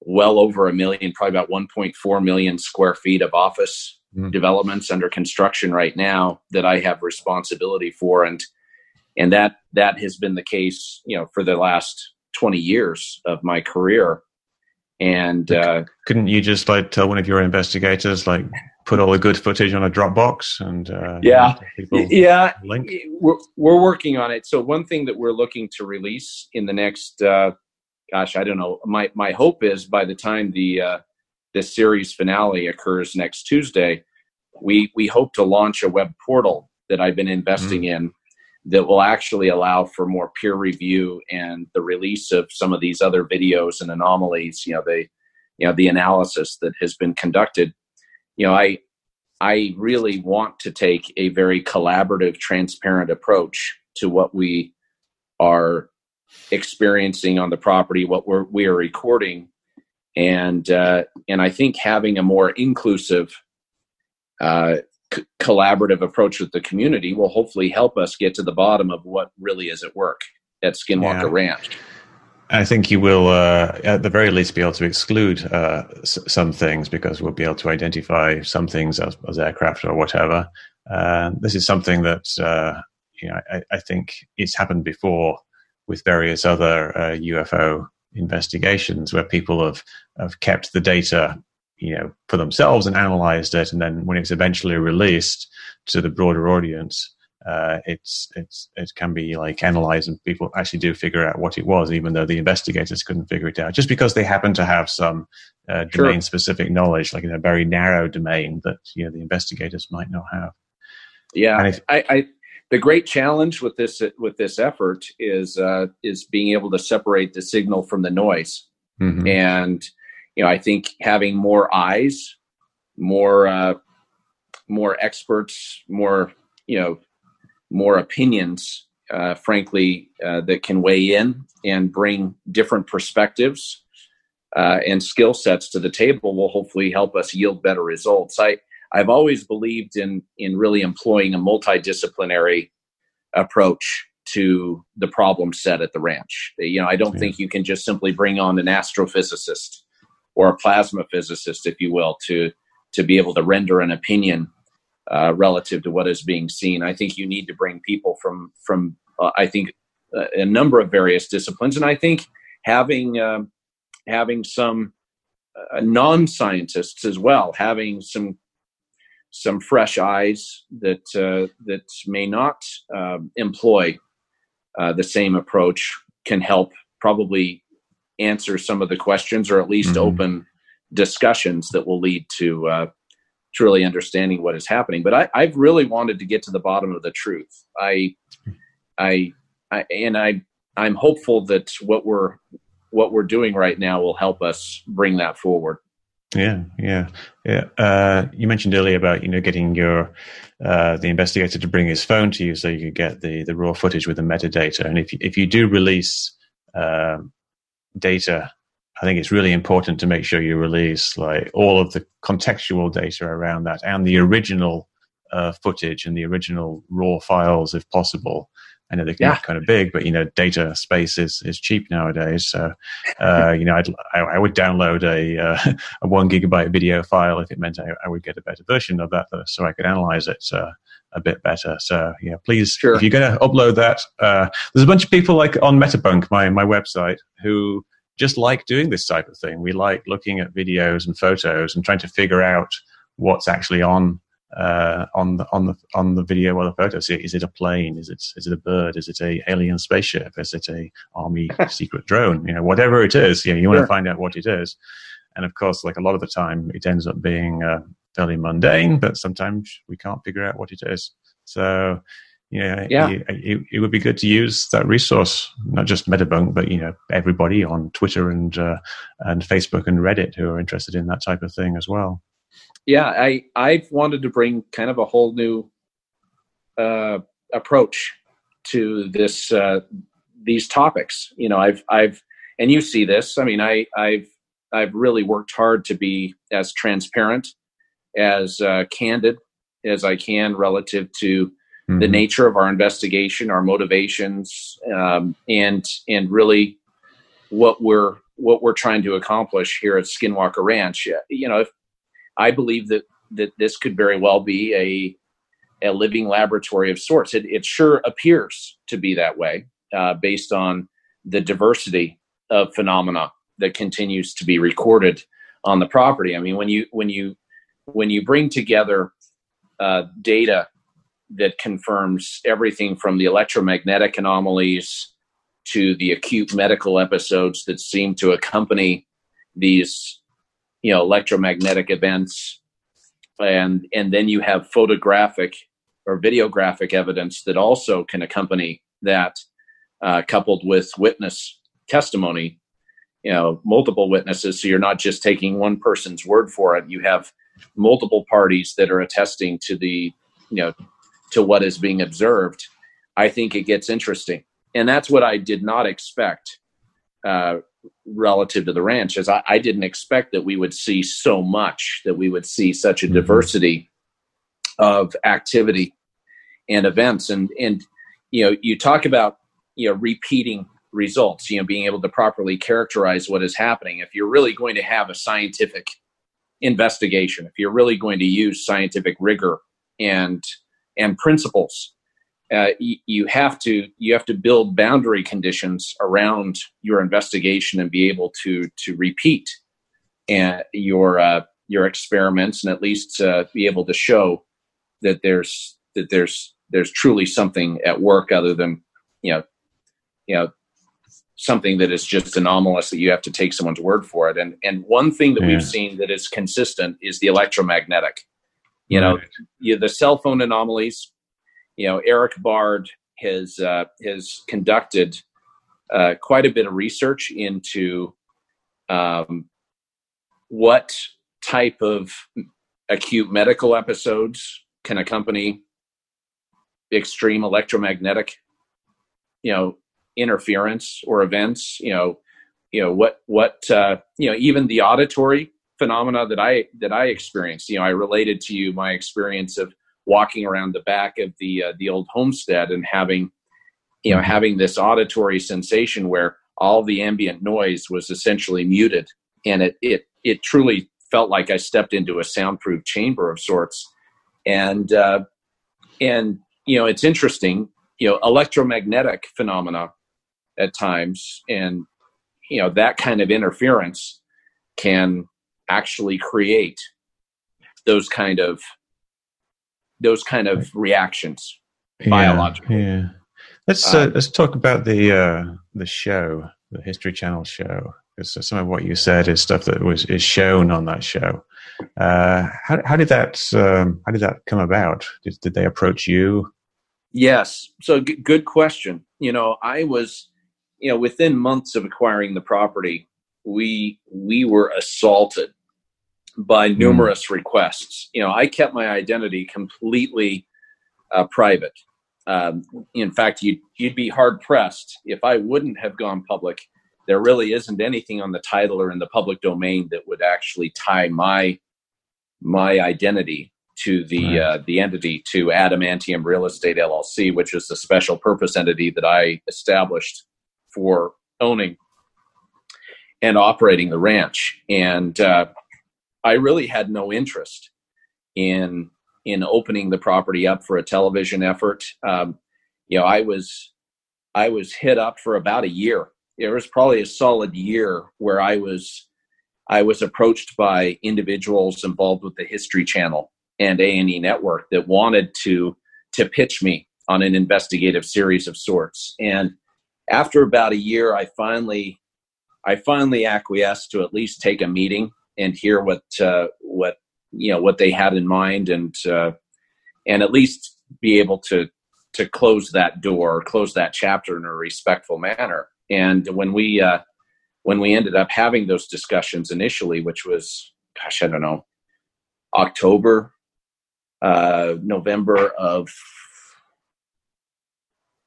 well over a million, probably about 1.4 million square feet of office mm. developments under construction right now that I have responsibility for, and and that that has been the case, you know, for the last 20 years of my career. And uh, couldn't you just like tell one of your investigators, like, put all the good footage on a Dropbox and uh, yeah, yeah, link? We're we're working on it. So one thing that we're looking to release in the next uh, gosh, I don't know. My my hope is by the time the uh, this series finale occurs next Tuesday, we we hope to launch a web portal that I've been investing mm-hmm. in that will actually allow for more peer review and the release of some of these other videos and anomalies. You know, the you know the analysis that has been conducted. You know, I I really want to take a very collaborative, transparent approach to what we are experiencing on the property, what we're we are recording, and uh, and I think having a more inclusive, uh, c- collaborative approach with the community will hopefully help us get to the bottom of what really is at work at Skinwalker yeah. Ranch. I think you will, uh, at the very least, be able to exclude uh, s- some things because we'll be able to identify some things as, as aircraft or whatever. Uh, this is something that uh, you know I, I, think it's happened before with various other uh, UFO investigations where people have, have kept the data you know for themselves and analyzed it and then when it's eventually released to the broader audience uh, it's it's it can be like analyzed and people actually do figure out what it was even though the investigators couldn't figure it out just because they happen to have some uh, domain specific knowledge like in a very narrow domain that you know the investigators might not have yeah if, I, I the great challenge with this with this effort is uh, is being able to separate the signal from the noise. Mm-hmm. And you know, I think having more eyes, more uh, more experts, more you know, more opinions, uh, frankly, uh, that can weigh in and bring different perspectives uh, and skill sets to the table will hopefully help us yield better results. I I've always believed in in really employing a multidisciplinary approach to the problem set at the ranch. You know, I don't yeah. think you can just simply bring on an astrophysicist or a plasma physicist, if you will, to to be able to render an opinion uh, relative to what is being seen. I think you need to bring people from from uh, I think uh, a number of various disciplines, and I think having um, having some uh, non scientists as well, having some some fresh eyes that uh, that may not um, employ uh, the same approach can help probably answer some of the questions or at least mm-hmm. open discussions that will lead to uh, truly understanding what is happening. But I, I've really wanted to get to the bottom of the truth. I, I, I and I, I'm hopeful that what we're what we're doing right now will help us bring that forward. Yeah, yeah, yeah. Uh, you mentioned earlier about you know getting your uh, the investigator to bring his phone to you so you could get the the raw footage with the metadata. And if you, if you do release uh, data, I think it's really important to make sure you release like all of the contextual data around that and the original uh, footage and the original raw files if possible. I know they can yeah. get kind of big, but you know, data space is, is cheap nowadays. So, uh, you know, I'd, I, I, would download a, uh, a one gigabyte video file if it meant I, I, would get a better version of that, so I could analyze it uh, a bit better. So, yeah, please, sure. if you're going to upload that, uh, there's a bunch of people like on Metabunk, my my website, who just like doing this type of thing. We like looking at videos and photos and trying to figure out what's actually on uh, on the on the on the video or the photo. Is it a plane? Is it is it a bird? Is it a alien spaceship? Is it a army secret drone? You know, whatever it is, you know, you want to find out what it is. And of course, like a lot of the time, it ends up being uh, fairly mundane, but sometimes we can't figure out what it is. So, yeah, yeah. It, it, it, would be good to use that resource, not just Metabunk, but you know everybody on Twitter and uh, and Facebook and Reddit who are interested in that type of thing as well yeah, I I've wanted to bring kind of a whole new uh, approach to this uh, these topics. You know, I've I've and you see this. I mean, I I've I've really worked hard to be as transparent, as uh, candid as I can relative to mm-hmm. the nature of our investigation, our motivations, um, and and really what we're what we're trying to accomplish here at Skinwalker Ranch. You know, if I believe that that this could very well be a a living laboratory of sorts. It, it sure appears to be that way, uh, based on the diversity of phenomena that continues to be recorded on the property. I mean, when you when you when you bring together uh, data that confirms everything from the electromagnetic anomalies to the acute medical episodes that seem to accompany these you know electromagnetic events and and then you have photographic or videographic evidence that also can accompany that uh, coupled with witness testimony you know multiple witnesses. So you're not just taking one person's word for it. You have multiple parties that are attesting to the you know to what is being observed i think it gets interesting. And that's what i did not expect uh, relative to the ranch is I, I, didn't expect that we would see so much that we would see such a mm-hmm. diversity of activity and events. And and you know you talk about you know repeating results you know being able to properly characterize what is happening. If you're really going to have a scientific investigation if you're really going to use scientific rigor and and principles uh, you, you, have to you have to build boundary conditions around your investigation and be able to to repeat and your uh, your experiments and at least uh, be able to show that there's that there's there's truly something at work other than you know you know something that is just anomalous that you have to take someone's word for it. And and one thing that yeah. we've seen that is consistent is the electromagnetic. You know you, the cell phone anomalies you know, Erik Bard has uh, has conducted uh, quite a bit of research into um, what type of acute medical episodes can accompany extreme electromagnetic, you know, interference or events. You know, you know what what uh, you know even the auditory phenomena that I that I experienced. You know, I related to you my experience of walking around the back of the uh, the old homestead and having you know having this auditory sensation where all the ambient noise was essentially muted and it it it truly felt like I stepped into a soundproof chamber of sorts and uh, and you know it's interesting you know electromagnetic phenomena at times and you know that kind of interference can actually create those kind of those kind of reactions yeah, biologically yeah Let's uh, um, let's talk about the uh, the show, the History Channel show, because some of what you said is stuff that was is shown on that show. Uh, how how did that um, how did that come about? Did, did they approach you? Yes. So g- good question. You know, I was, you know, within months of acquiring the property, we we were assaulted by hmm. numerous mm. requests. You know, I kept my identity completely uh, private. Um, in fact, you'd, you'd be hard pressed if I wouldn't have gone public. There really isn't anything on the title or in the public domain that would actually tie my my identity to the right. uh, the entity to Adamantium Real Estate LLC, which is the special purpose entity that I established for owning and operating the ranch. And uh, I really had no interest in in opening the property up for a television effort. Um, you know, I was I was hit up for about a year. It was probably a solid year where I was I was approached by individuals involved with the History Channel and A and E Network that wanted to to pitch me on an investigative series of sorts. And after about a year, I finally I finally acquiesced to at least take a meeting and hear what uh, what you know what they had in mind and uh, and at least be able to to close that door close that chapter in a respectful manner. And when we uh, when we ended up having those discussions initially which was gosh i don't know october uh, november of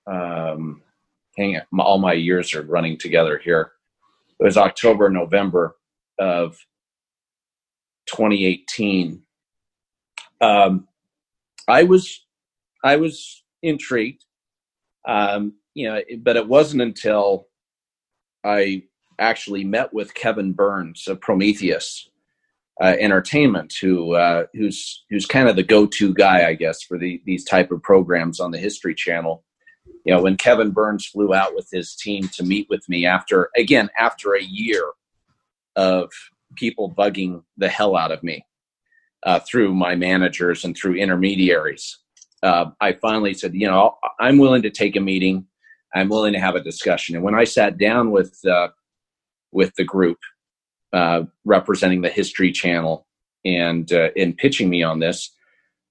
um, hang all my years are running together here it was october november of 2018. Um, I was I was intrigued, um, you know, but it wasn't until I actually met with Kevin Burns of Prometheus uh, Entertainment, who uh, who's who's kind of the go-to guy, I guess, for the, these type of programs on the History Channel. You know, when Kevin Burns flew out with his team to meet with me after again after a year of people bugging the hell out of me uh, through my managers and through intermediaries. Uh, I finally said, you know, I'm willing to take a meeting. I'm willing to have a discussion. And when I sat down with uh, with the group uh, representing the History Channel and uh, in pitching me on this,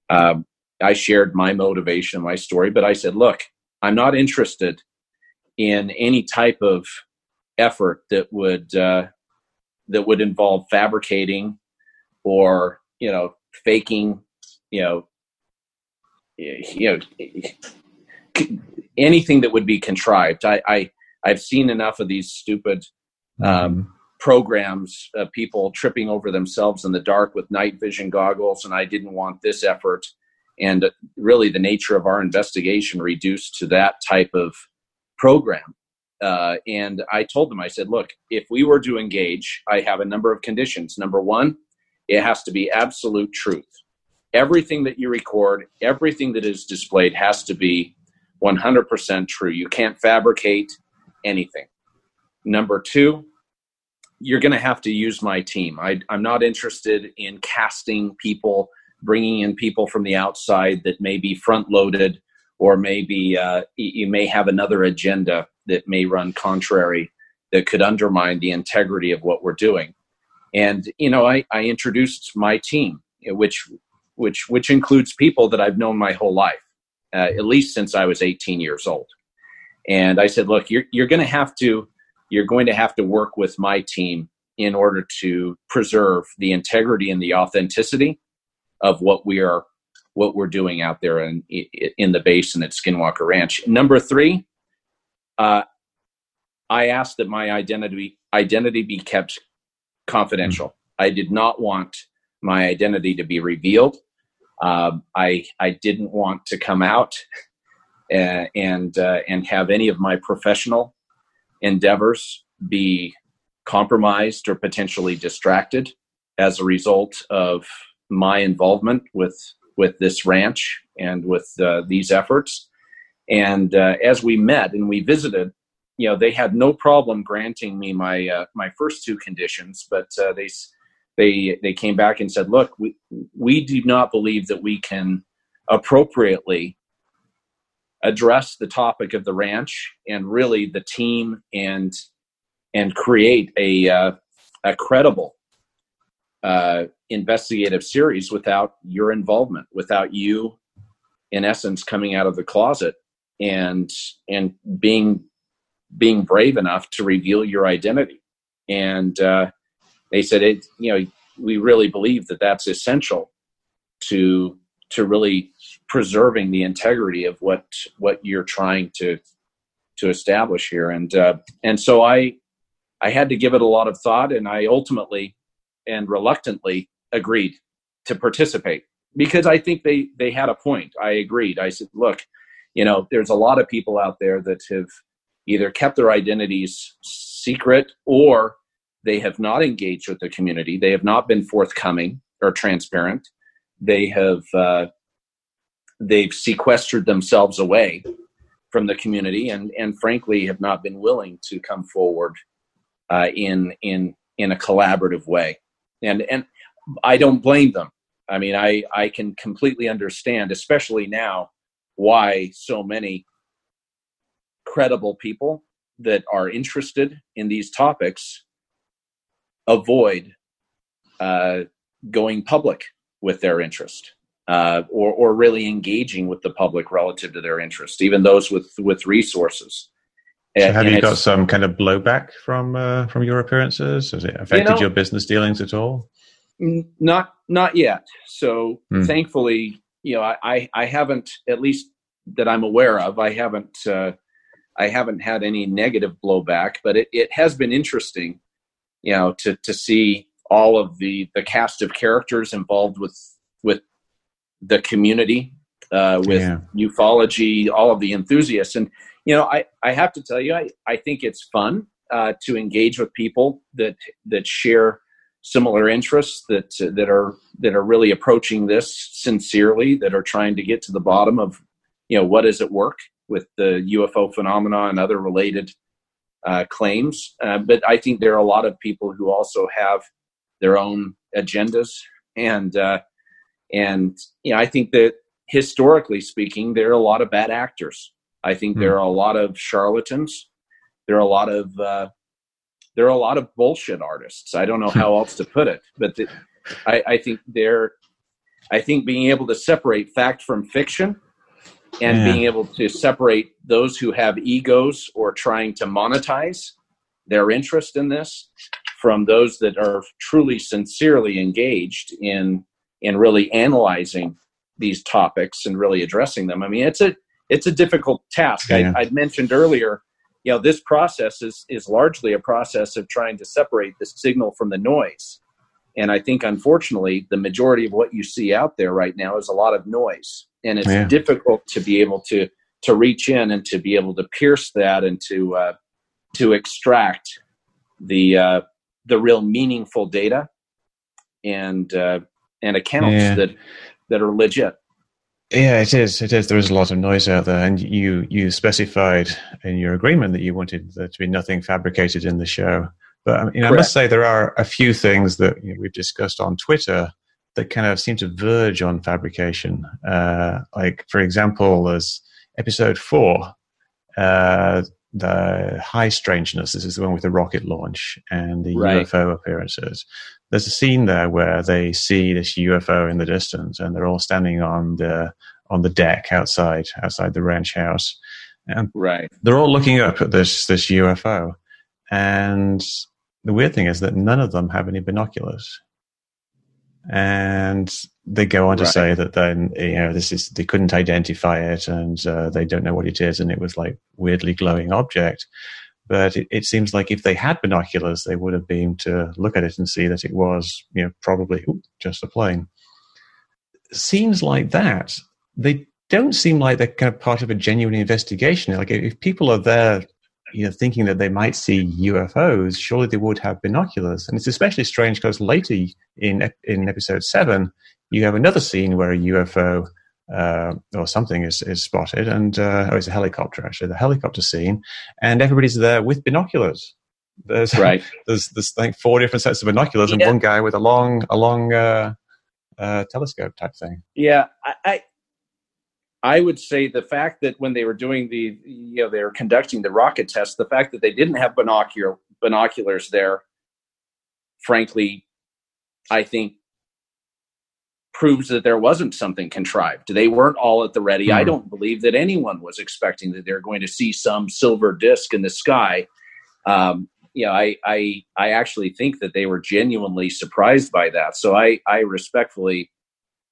uh, I shared my motivation, my story. But I said, look, I'm not interested in any type of effort that would uh, that would involve fabricating or you know faking you know you know anything that would be contrived. I, I i've seen enough of these stupid um, programs of people tripping over themselves in the dark with night vision goggles and i didn't want this effort and really the nature of our investigation reduced to that type of program uh, and I told them, I said, look, if we were to engage, I have a number of conditions. Number one, it has to be absolute truth. Everything that you record, everything that is displayed has to be 100% true. You can't fabricate anything. Number two, you're going to have to use my team. I, I'm not interested in casting people, bringing in people from the outside that may be front loaded or maybe uh, you may have another agenda that may run contrary that could undermine the integrity of what we're doing. And you know, I, I introduced my team, which which which includes people that I've known my whole life. uh, at least since I was 18 years old. And I said, look, you're, you're going to have to, you're going to have to work with my team in order to preserve the integrity and the authenticity of what we are, what we're doing out there in, in the basin at Skinwalker Ranch. Number three, uh, I asked that my identity identity be kept confidential. Mm-hmm. I did not want my identity to be revealed. Uh, I I didn't want to come out uh, and uh, and have any of my professional endeavors be compromised or potentially distracted as a result of my involvement with with this ranch and with uh, these efforts. And uh, as we met and we visited, you know, they had no problem granting me my uh, my first two conditions, but uh, they they they came back and said, "Look, we we do not believe that we can appropriately address the topic of the ranch and really the team and and create a uh, a credible uh, investigative series without your involvement, without you, in essence, coming out of the closet and and being being brave enough to reveal your identity. And uh, they said, it, you know, we really believe that that's essential to to really preserving the integrity of what what you're trying to to establish here. And uh, and so I I had to give it a lot of thought, and I ultimately and reluctantly agreed to participate because I think they they had a point. I agreed. I said, look, you know, there's a lot of people out there that have either kept their identities secret or they have not engaged with the community. They have not been forthcoming or transparent. They have uh, they've sequestered themselves away from the community, and and frankly have not been willing to come forward uh, in in in a collaborative way. And and I don't blame them. I mean, I I can completely understand, especially now, why so many credible people that are interested in these topics avoid uh, going public with their interest uh, or, or really engaging with the public relative to their interest, even those with, with resources. So have and you got some kind of blowback from uh, from your appearances? Has it affected you know, your business dealings at all? Not not yet. So mm. thankfully, you know, I, I haven't at least that I'm aware of. I haven't uh, I haven't had any negative blowback, but it, it has been interesting, you know, to to see all of the the cast of characters involved with with the community, uh, with yeah. ufology, all of the enthusiasts, and you know, I I have to tell you, I I think it's fun uh, to engage with people that that share similar interests that uh, that are that are really approaching this sincerely that are trying to get to the bottom of you know what is at work with the UFO phenomena and other related uh, claims. Uh, but I think there are a lot of people who also have their own agendas, and uh, and you know I think that historically speaking, there are a lot of bad actors. I think mm. there are a lot of charlatans. There are a lot of uh, there are a lot of bullshit artists. I don't know how else to put it, but the, I, I think they're I think being able to separate fact from fiction and yeah. being able to separate those who have egos or trying to monetize their interest in this from those that are truly sincerely engaged in in really analyzing these topics and really addressing them. I mean, it's a it's a difficult task. Yeah. I, I'd mentioned earlier, you know, this process is is largely a process of trying to separate the signal from the noise. And I think, unfortunately, the majority of what you see out there right now is a lot of noise and it's yeah. difficult to be able to to reach in and to be able to pierce that and to uh, to extract the uh, the real meaningful data and uh, and accounts yeah. that that are legit. Yeah, it is. It is. There is a lot of noise out there, and you you specified in your agreement that you wanted there to be nothing fabricated in the show. But you know, I must say there are a few things that you know, we've discussed on Twitter that kind of seem to verge on fabrication. Uh, like, for example, there's episode four, uh, the high strangeness. This is the one with the rocket launch and the right. UFO appearances. There's a scene there where they see this UFO in the distance, and they're all standing on the on the deck outside outside the ranch house. And right. They're all looking up at this this UFO, and the weird thing is that none of them have any binoculars. And they go on to right. say that then you know this is they couldn't identify it and uh, they don't know what it is and it was like weirdly glowing object. But it, it, seems like if they had binoculars, they would have been to look at it and see that it was you know probably ooh, just a plane. Scenes like that, they don't seem like they're kind of part of a genuine investigation. Like if people are there you know, thinking that they might see UFOs, surely they would have binoculars. And it's especially strange because later in in episode seven, you have another scene where a UFO uh, or something is, is spotted, and uh, oh, it's a helicopter actually, the helicopter scene, and everybody's there with binoculars. There's right. there's there's like four different sets of binoculars, yeah. and one guy with a long a long uh, uh, telescope type thing. Yeah, I, I I would say the fact that when they were doing the, you know, they were conducting the rocket test, the fact that they didn't have binocular binoculars there, frankly, I think proves that there wasn't something contrived. They weren't all at the ready. Mm-hmm. I hmm. don't believe that anyone was expecting that they're going to see some silver disc in the sky. Um, you know, I, I, I actually think that they were genuinely surprised by that. So I, I respectfully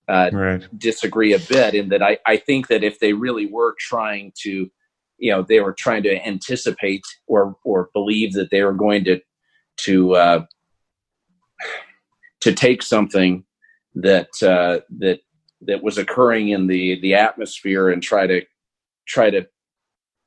uh, right. disagree a bit in that I, I think that if they really were trying to, you know, they were trying to anticipate or or believe that they were going to to uh, to take something that uh, that that was occurring in the the atmosphere and try to try to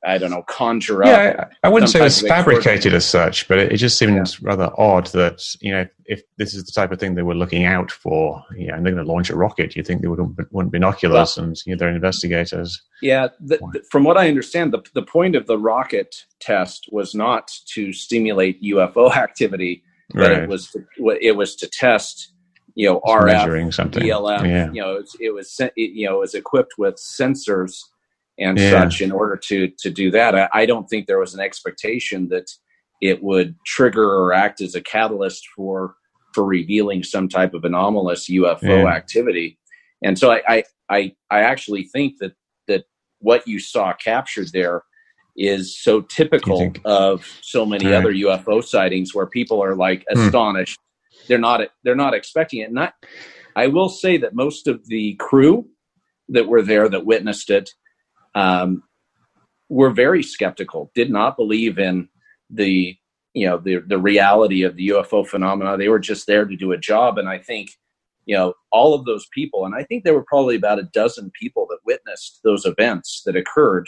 I don't know, conjure yeah, up. Yeah, I wouldn't say it was fabricated as such, but it, it just seemed yeah. rather odd that, you know, if, if, this is the type of thing they were looking out for, you know, and they're going to launch a rocket, you think they would want binoculars well, and, you know, they're investigators. Yeah, the, the, from what I understand, the, the point of the rocket test was not to stimulate UFO activity, but right. it was to, it was to test you know, RF, measuring something. BLM, yeah. you know, it was, it was, it, you know, it was equipped with sensors and yeah. such in order to to do that. I, I, don't think there was an expectation that it would trigger or act as a catalyst for for revealing some type of anomalous UFO yeah. activity. And so I, I I I actually think that that what you saw captured there is so typical of so many right. other UFO sightings where people are like hmm. astonished. They're not they're not expecting it. Not I will say that most of the crew that were there that witnessed it um, were very skeptical, did not believe in the you know the the reality of the UFO phenomena. They were just there to do a job, and I think you know all of those people, and I think there were probably about a dozen people that witnessed those events that occurred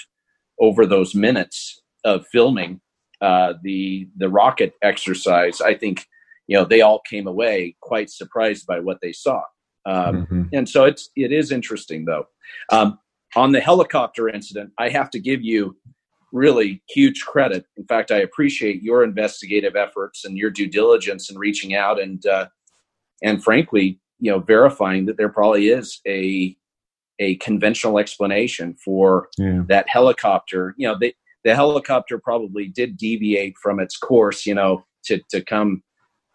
over those minutes of filming uh, the the rocket exercise. I think you know they all came away quite surprised by what they saw. Um, mm-hmm. And so it's it is interesting though. Um, on the helicopter incident, I have to give you really huge credit. In fact, I appreciate your investigative efforts and your due diligence in reaching out and uh, and frankly, you know, verifying that there probably is a a conventional explanation for yeah. that helicopter. You know, the the helicopter probably did deviate from its course, you know, to to come,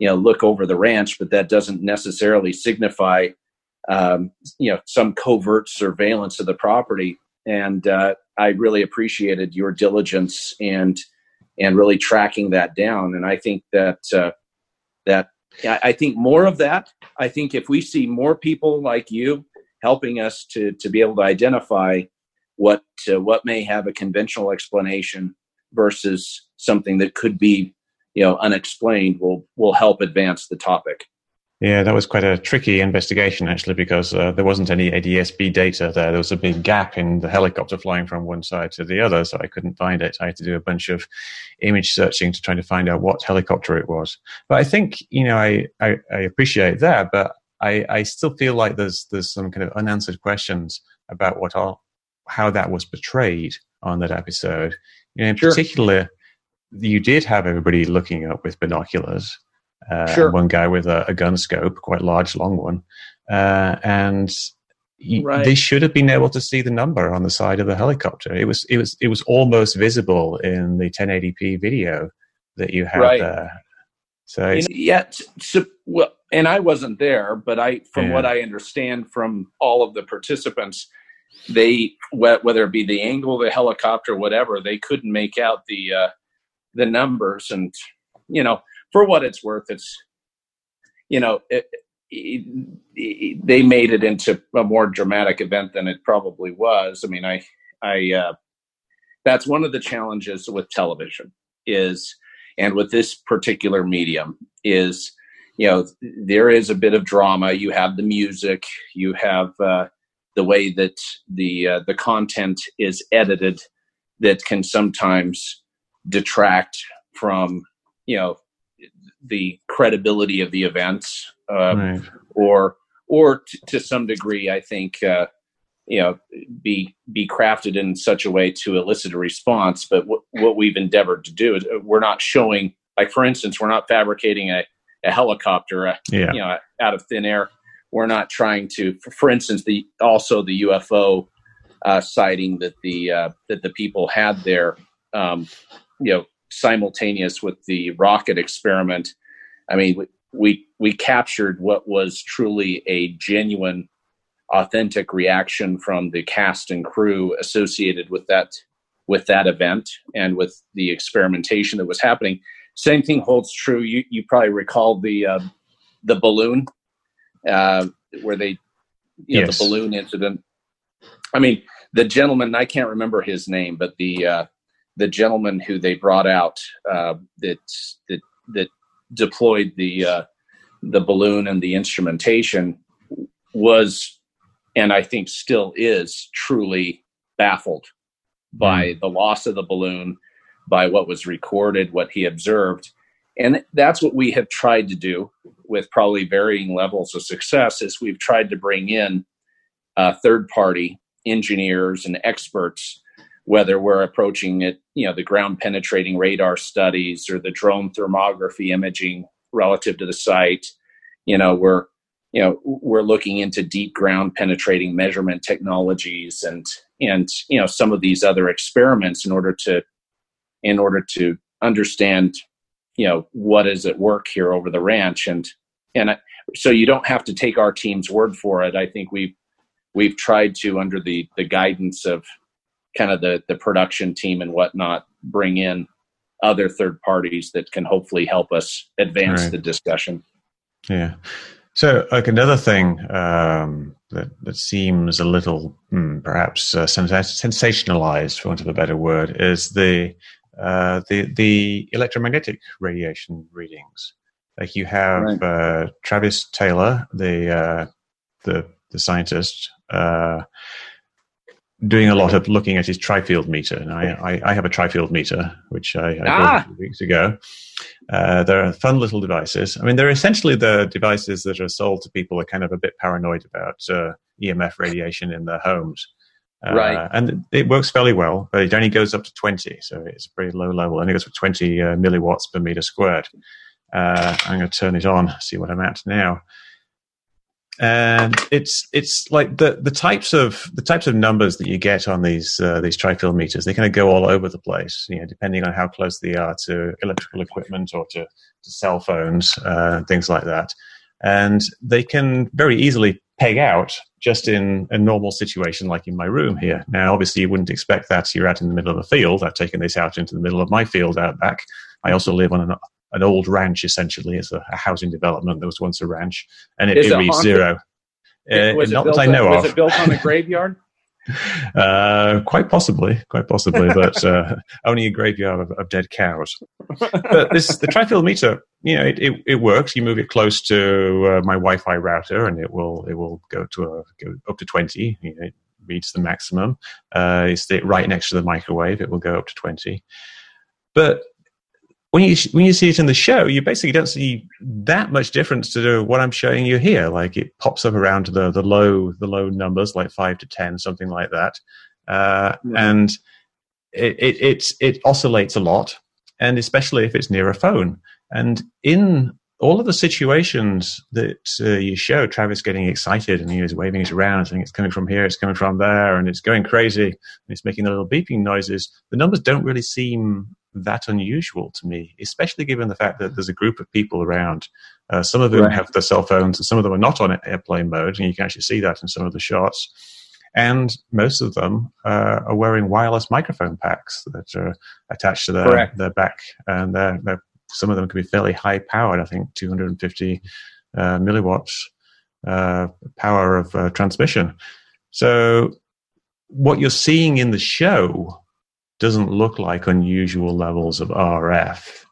you know, look over the ranch, but that doesn't necessarily signify um, you know some covert surveillance of the property. And uh, i really appreciated your diligence and and really tracking that down. And i think that uh, that i think more of that. I think if we see more people like you helping us to to be able to identify what uh, what may have a conventional explanation versus something that could be you know unexplained will will help advance the topic yeah, that was quite a tricky investigation actually because uh, there wasn't any ADSB data there. There was a big gap in the helicopter flying from one side to the other, so I couldn't find it. I had to do a bunch of image searching to try to find out what helicopter it was. But I think you know I I, I appreciate that, but I, I still feel like there's there's some kind of unanswered questions about what are how that was portrayed on that episode. You know, in sure. particular, you did have everybody looking up with binoculars uh, sure. one guy with a, a, gun scope, quite large, long one, uh, and right. they should have been able to see the number on the side of the helicopter. It was it was it was almost visible in the 1080p video that you had right. there. So yeah, so, well, and I wasn't there, but I, from yeah. what I understand from all of the participants, they whether it be the angle of the helicopter, whatever, they couldn't make out the uh, the numbers. And you know, for what it's worth, it's you know, it, it, it, they made it into a more dramatic event than it probably was. I mean, I I uh, that's one of the challenges with television is and with this particular medium is you know there is a bit of drama you have the music you have uh, the way that the uh, the content is edited that can sometimes detract from you know the credibility of the events uh, right. or or t- to some degree i think uh, you know be be crafted in such a way to elicit a response but w- what we've endeavored to do is uh, we're not showing like for instance we're not fabricating a, a helicopter uh, yeah. you know out of thin air we're not trying to for, for instance the also the ufo uh, sighting that the uh, that the people had there um, you know simultaneous with the rocket experiment i mean we, we captured what was truly a genuine authentic reaction from the cast and crew associated with that with that event and with the experimentation that was happening. Same thing holds true. You you probably recall the uh, the balloon uh, where they you know, yes. the balloon incident. I mean, the gentleman I can't remember his name, but the uh, the gentleman who they brought out uh, that that that deployed the uh, the balloon and the instrumentation was and I think still is truly baffled by mm. the loss of the balloon, by what was recorded, what he observed. And that's what we have tried to do with probably varying levels of success is we've tried to bring in uh, third party engineers and experts whether we're approaching it you know the ground penetrating radar studies or the drone thermography imaging relative to the site you know we're you know we're looking into deep ground penetrating measurement technologies and and you know some of these other experiments in order to in order to understand you know what is at work here over the ranch. And and so you don't have to take our team's word for it. I think we've we've tried to under the the guidance of kind of the the production team and whatnot bring in other third parties that can hopefully help us advance right. the discussion yeah so, like another thing um, that that seems a little hmm, perhaps uh, sensationalized, for want of a better word, is the uh, the the electromagnetic radiation readings. Like you have right. uh, Travis Taylor, the uh, the the scientist, uh, doing a lot of looking at his tri-field meter. And I, I, I have a tri-field meter, which I, I ah. bought a few weeks ago. Uh, they're fun little devices. I mean, they're essentially the devices that are sold to people who are kind of a bit paranoid about uh, EMF radiation in their homes. Uh, right. And it works fairly well, but it only goes up to 20. So it's a pretty low level. It only goes for 20 uh, milliwatts per meter squared. Uh, I'm going to turn it on, see what I'm at now and it's it's like the the types of the types of numbers that you get on these uh, these tri-field meters they kind of go all over the place you know depending on how close they are to electrical equipment or to, to cell phones uh, things like that. And they can very easily peg out just in a normal situation like in my room here. Now obviously you wouldn't expect that. You're out in the middle of a field. I've taken this out into the middle of my field out back. I also live on an an old ranch essentially. It's a, a, housing development that was once a ranch, and it, it reads zero. Uh, not that I know on, of. Was it built on a graveyard? uh, quite possibly, quite possibly, but uh, only a graveyard of, of, dead cows. But this the tri-field meter, you know, it, it, it, works. You move it close to uh, my Wi-Fi router, and it will it will go to a, go up to twenty. You know, it reads the maximum. Uh, it's right next to the microwave. It will go up to twenty. But when you when you see it in the show, you basically don't see that much difference to what I'm showing you here. Like it pops up around the the low the low numbers, like five to ten, something like that, uh, and it, it it it oscillates a lot, and especially if it's near a phone. And in all of the situations that uh, you show, Travis getting excited and he was waving it around, saying it's coming from here, it's coming from there, and it's going crazy, and it's making the little beeping noises. The numbers don't really seem that unusual to me, especially given the fact that there's a group of people around. Uh, some of them right. have their cell phones, and some of them are not on airplane mode, and you can actually see that in some of the shots. and most of them uh, are wearing wireless microphone packs that are attached to their their back, and they're, they're, some of them can be fairly high powered. I think 250 uh, milliwatts uh, power of uh, transmission. So what you're seeing in the show doesn't look like unusual levels of RF.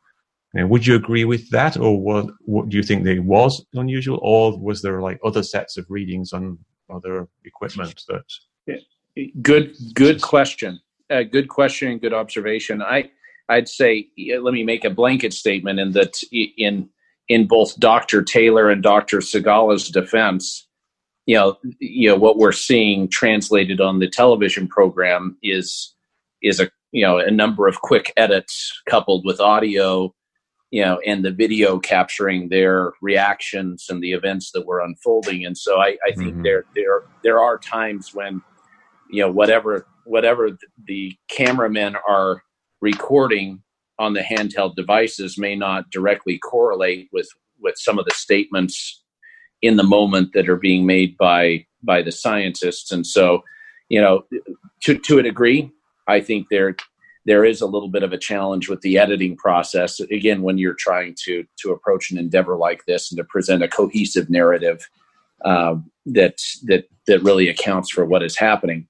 Would you agree with that, or what, what do you think there was unusual, or was there like other sets of readings on other equipment that? Good, good question. Uh, good question and good observation. I, I'd say let me make a blanket statement in that in in both Dr. Taylor and Dr. Segala's defense, you know, you know what we're seeing translated on the television program is is a you know a number of quick edits coupled with audio you know and the video capturing their reactions and the events that were unfolding and so i, I think mm-hmm. there there there are times when you know whatever whatever the cameramen are recording on the handheld devices may not directly correlate with with some of the statements in the moment that are being made by by the scientists and so you know to to a degree i think there there is a little bit of a challenge with the editing process. Again when you're trying to to approach an endeavor like this and to present a cohesive narrative uh, that that that really accounts for what is happening.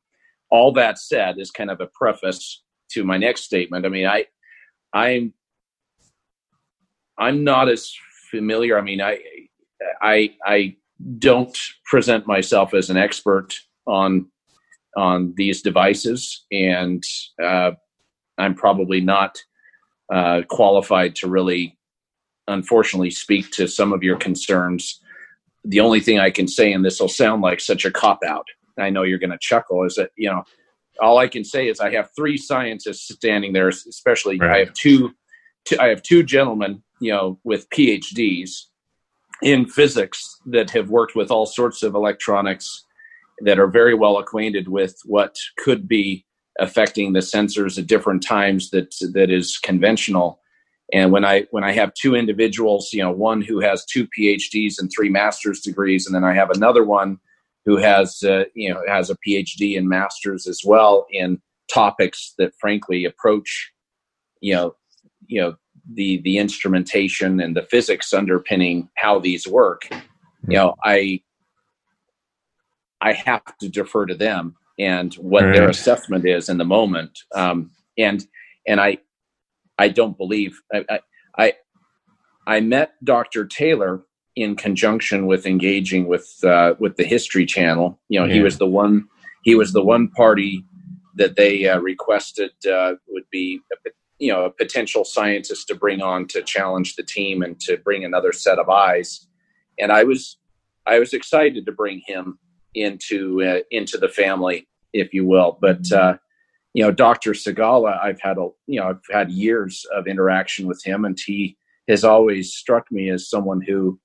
All that said is kind of a preface to my next statement i mean i i'm i'm not as familiar i mean i i i don't present myself as an expert on on these devices and uh, I'm probably not uh, qualified to really, unfortunately, speak to some of your concerns. The only thing I can say, and this will sound like such a cop out, I know you're going to chuckle, is that, you know, all I can say is I have three scientists standing there, especially right. I have two, two, I have two gentlemen, you know, with PhDs in physics that have worked with all sorts of electronics that are very well acquainted with what could be affecting the sensors at different times that that is conventional. And when i when i have two individuals you know one who has two phds and three master's degrees and then i have another one who has uh, you know has a phd and masters as well in topics that frankly approach you know you know the the instrumentation and the physics underpinning how these work. You know i i have to defer to them and what right. their assessment is in the moment. Um, and and I I don't believe I, I I met Dr. Taylor in conjunction with engaging with uh, with the History Channel. You know, yeah. he was the one he was the one party that they uh, requested uh, would be a, you know a potential scientist to bring on to challenge the team and to bring another set of eyes. And I was I was excited to bring him into uh, into the family if you will. But uh, you know, Dr. Segala, I've had a you know I've had years of interaction with him, and he has always struck me as someone who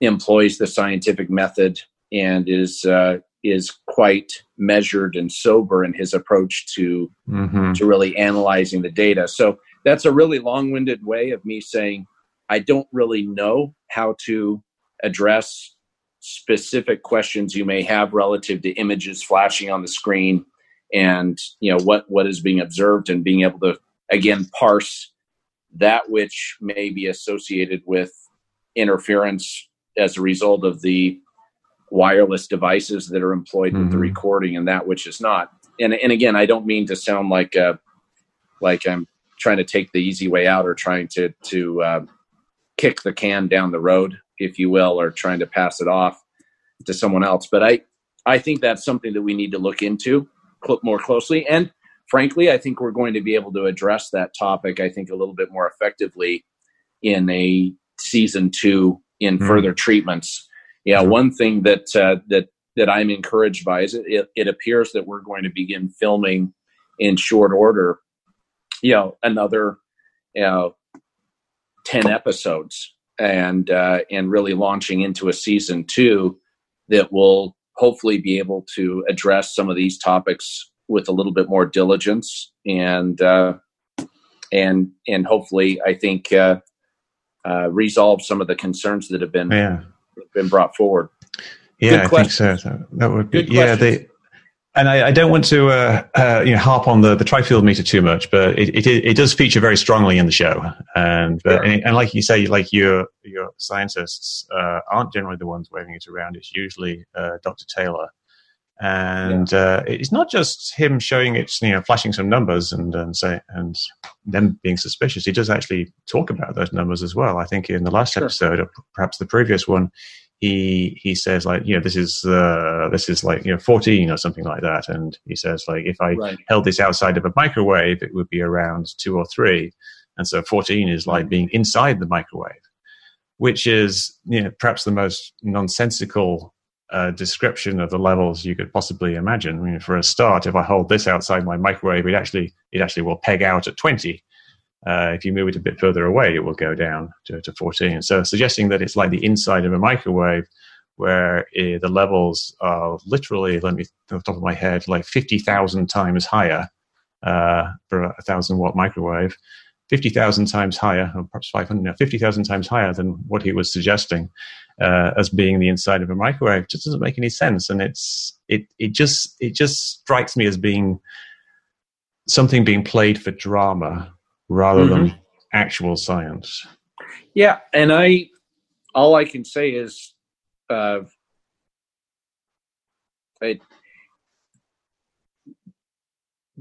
employs the scientific method and is uh, is quite measured and sober in his approach to mm-hmm. to really analyzing the data. So that's a really long-winded way of me saying I don't really know how to address specific questions you may have relative to images flashing on the screen and you know what what is being observed and being able to again parse that which may be associated with interference as a result of the wireless devices that are employed mm-hmm. with the mm-hmm. recording and that which is not and and again i don't mean to sound like uh like i'm trying to take the easy way out or trying to to uh, kick the can down the road if you will, or trying to pass it off to someone else. But I, I think that's something that we need to look into more closely. And frankly, I think we're going to be able to address that topic, I think, a little bit more effectively in a season two in mm-hmm. further treatments. Yeah, mm-hmm. one thing that uh, that that I'm encouraged by is it, it appears that we're going to begin filming in short order. You know, another you know ten episodes and uh, and really launching into a season two that will hopefully be able to address some of these topics with a little bit more diligence and uh, and and hopefully I think uh, uh, resolve some of the concerns that have been yeah. been brought forward. Yeah, I think so. That would be Good yeah. They and I, I, don't want to uh, uh, you know harp on the, the tri-field meter too much, but it, it, it does feature very strongly in the show. And uh, and, and, like you say, like your your scientists uh, aren't generally the ones waving it around. It's usually uh, Dr. Taylor, and yeah. Uh, it's not just him showing it, you know, flashing some numbers and and say and them being suspicious. He does actually talk about those numbers as well. I think in the last sure. episode, or perhaps the previous one, he he says like you know this is uh, this is like you know 14 or something like that. And he says like if i right. held this outside of a microwave it would be around 2 or 3 and so 14 is like being inside the microwave which is you know perhaps the most nonsensical uh, description of the levels you could possibly imagine. I mean, for a start if i hold this outside my microwave it actually it actually will peg out at 20 uh, if you move it a bit further away, it will go down to, to 14. So suggesting that it's like the inside of a microwave where uh, the levels are literally, let me, off the top of my head, like 50,000 times higher uh, for a 1,000 watt microwave, 50,000 times higher, or perhaps 500, no, 50,000 times higher than what he was suggesting uh, as being the inside of a microwave. Just doesn't make any sense. And it's, it, it just, it just strikes me as being something being played for drama rather mm-hmm. than actual science. Yeah, and I all I can say is uh, I,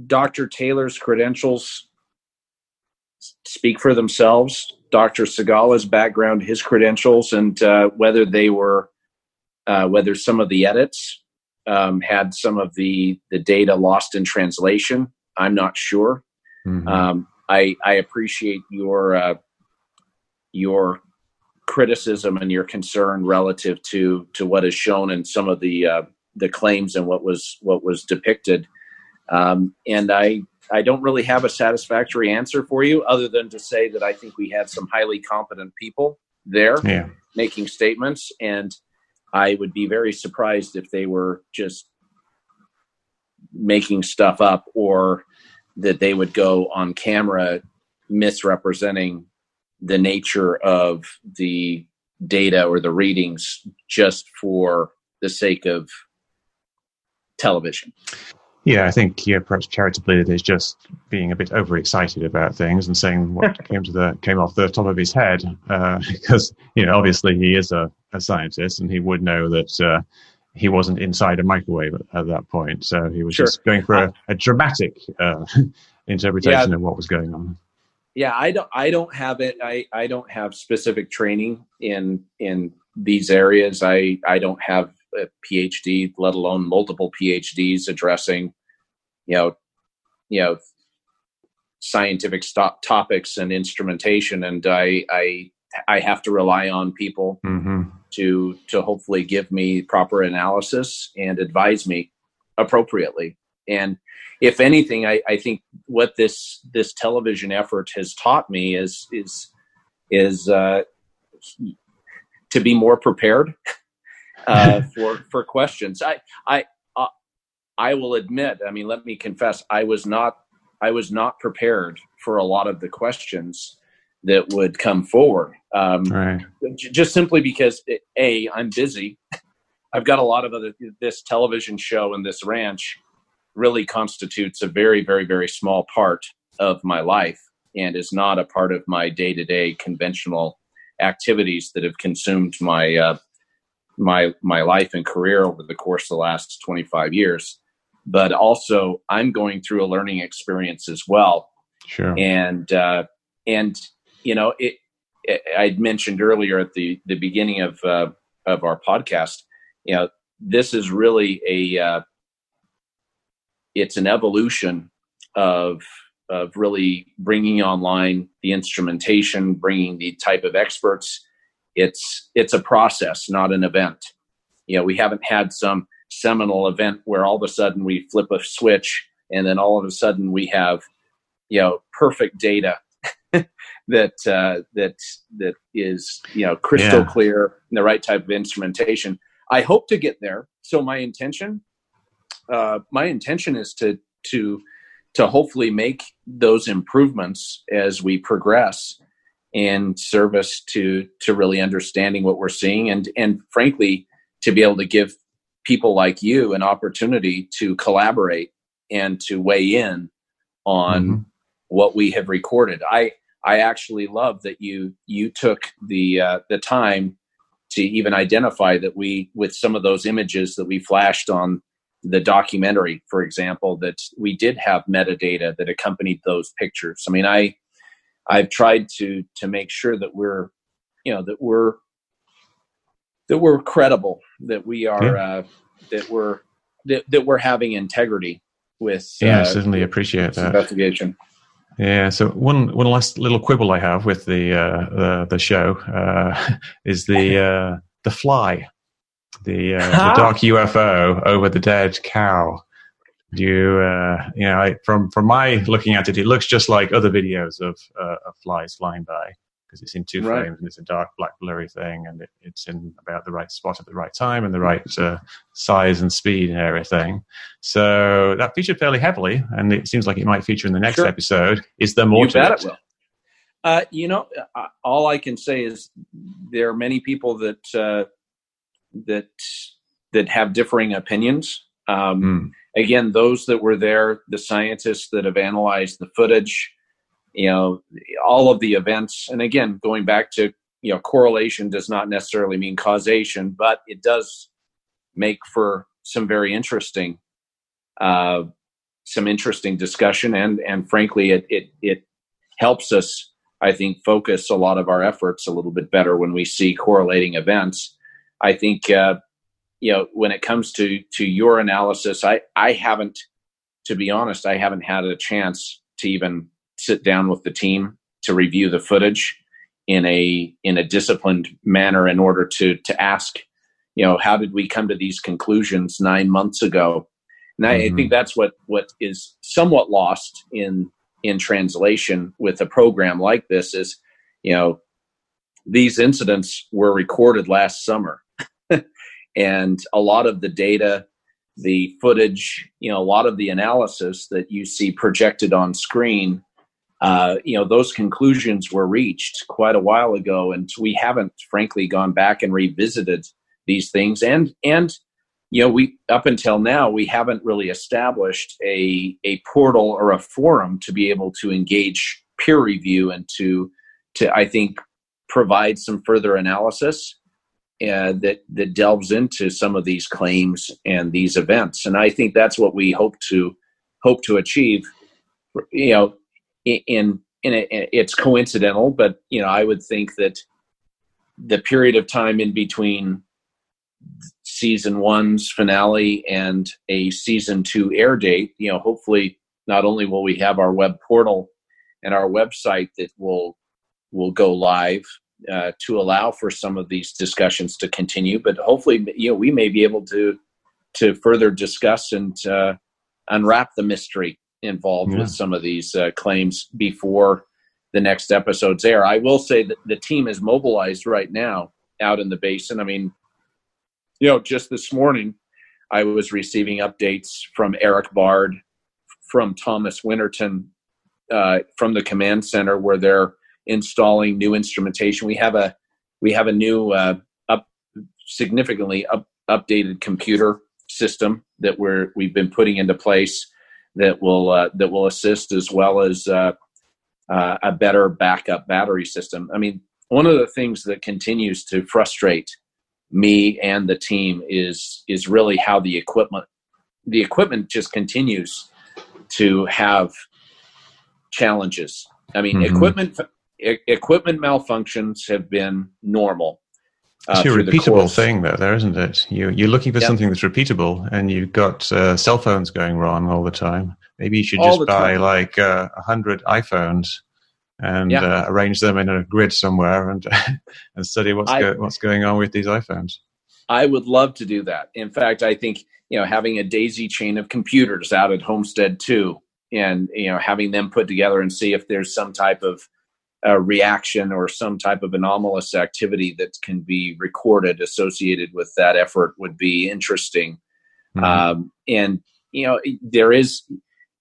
Dr. Taylor's credentials speak for themselves. Dr. Segala's background, his credentials, and uh, whether they were, uh, whether some of the edits um, had some of the the data lost in translation, I'm not sure. Mm-hmm. Um, I I appreciate your uh, your criticism and your concern relative to to what is shown in some of the uh, the claims and what was what was depicted. Um, and I I don't really have a satisfactory answer for you other than to say that I think we had some highly competent people there yeah. making statements and I would be very surprised if they were just making stuff up or that they would go on camera misrepresenting the nature of the data or the readings just for the sake of television. Yeah, I think yeah, perhaps charitably it is just being a bit overexcited about things and saying what came to the came off the top of his head uh, because you know obviously he is a, a scientist and he would know that uh, he wasn't inside a microwave at, at that point. So he was sure. just going for a, a dramatic uh, interpretation yeah. of what was going on. Yeah, I don't. I don't have it. I, I don't have specific training in in these areas. I I don't have a PhD, let alone multiple PhDs addressing, you know, you know, scientific stop topics and instrumentation. And I I I have to rely on people mm-hmm. To to hopefully give me proper analysis and advise me appropriately. And if anything, I, I think what this this television effort has taught me is is is uh, to be more prepared uh, for for questions. I I uh, I will admit. I mean, let me confess. I was not I was not prepared for a lot of the questions that would come forward. Um, right. Just simply because, a, I'm busy. I've got a lot of other. This television show and this ranch really constitutes a very, very, very small part of my life, and is not a part of my day to day conventional activities that have consumed my uh, my my life and career over the course of the last 25 years. But also, I'm going through a learning experience as well. Sure. And uh, and you know, it, it, I'd mentioned earlier at the the beginning of uh, of our podcast, you know, this is really a uh, it's an evolution of of really bringing online the instrumentation, bringing the type of experts. It's it's a process, not an event. You know, we haven't had some seminal event where all of a sudden we flip a switch and then all of a sudden we have you know perfect data that uh, that that is you know crystal yeah. clear and the right type of instrumentation. I hope to get there. So my intention, uh, my intention is to to to hopefully make those improvements as we progress in service to to really understanding what we're seeing and and frankly to be able to give people like you an opportunity to collaborate and to weigh in on mm-hmm. what we have recorded. I I actually love that you you took the uh, the time to even identify that we with some of those images that we flashed on the documentary, for example, that we did have metadata that accompanied those pictures. I mean, I I've tried to to make sure that we're you know that we're that we're credible, that we are yeah. uh, that we're that, that we're having integrity with. Yeah, uh, certainly appreciate that investigation. Yeah. So one one last little quibble I have with the uh, the, the show uh, is the uh, the fly, the, uh, the dark UFO over the dead cow. Do you uh, you know I, from from my looking at it, it looks just like other videos of, uh, of flies flying by because it's in two right. frames and it's a dark black blurry thing and it, it's in about the right spot at the right time and the right uh, size and speed and everything so that featured fairly heavily and it seems like it might feature in the next sure. episode is there more you to bet it, it will. Uh, you know uh, all i can say is there are many people that uh, that that have differing opinions um, mm. again those that were there the scientists that have analyzed the footage you know all of the events. And again going back to you know correlation does not necessarily mean causation but it does make for some very interesting uh, some interesting discussion. And and frankly it, it it helps us i think focus a lot of our efforts a little bit better when we see correlating events. I think uh, you know when it comes to to your analysis i i haven't to be honest i haven't had a chance to even sit down with the team to review the footage in a in a disciplined manner in order to to ask you know how did we come to these conclusions nine months ago and I, mm-hmm. I think that's what what is somewhat lost in in translation with a program like this is you know these incidents were recorded last summer and a lot of the data the footage you know a lot of the analysis that you see projected on screen uh, you know those conclusions were reached quite a while ago and we haven't frankly gone back and revisited these things. And and you know we up until now we haven't really established a a portal or a forum to be able to engage peer review and to to i think provide some further analysis uh, that that delves into some of these claims and these events. And i think that's what we hope to hope to achieve. You know in in a, it's coincidental, but you know I would think that the period of time in between season one's finale and a season two air date, you know, hopefully not only will we have our web portal and our website that will will go live uh, to allow for some of these discussions to continue, but hopefully, you know, we may be able to to further discuss and uh, unwrap the mystery involved yeah. with some of these uh, claims before the next episodes air. I will say that the team is mobilized right now out in the basin. I mean, you know, just this morning I was receiving updates from Erik Bard, from Thomas Winterton, uh, from the command center where they're installing new instrumentation. We have a we have a new uh, up significantly up, updated computer system that we're we've been putting into place that will uh, that will assist as well as uh, uh, a better backup battery system. I mean, one of the things that continues to frustrate me and the team is is really how the equipment the equipment just continues to have challenges. I mean, mm-hmm. equipment e- equipment malfunctions have been normal uh, it's a repeatable thing, though, there isn't it? You you're looking for yep. something that's repeatable, and you've got uh, cell phones going wrong all the time. Maybe you should all just buy time. like uh, a uh, hundred iPhones and yeah. uh, arrange them in a grid somewhere and and study what's I, go, what's going on with these iPhones. I would love to do that. In fact, I think you know having a daisy chain of computers out at Homestead too, and you know having them put together and see if there's some type of a reaction or some type of anomalous activity that can be recorded associated with that effort would be interesting. Mm-hmm. Um, and you know, there is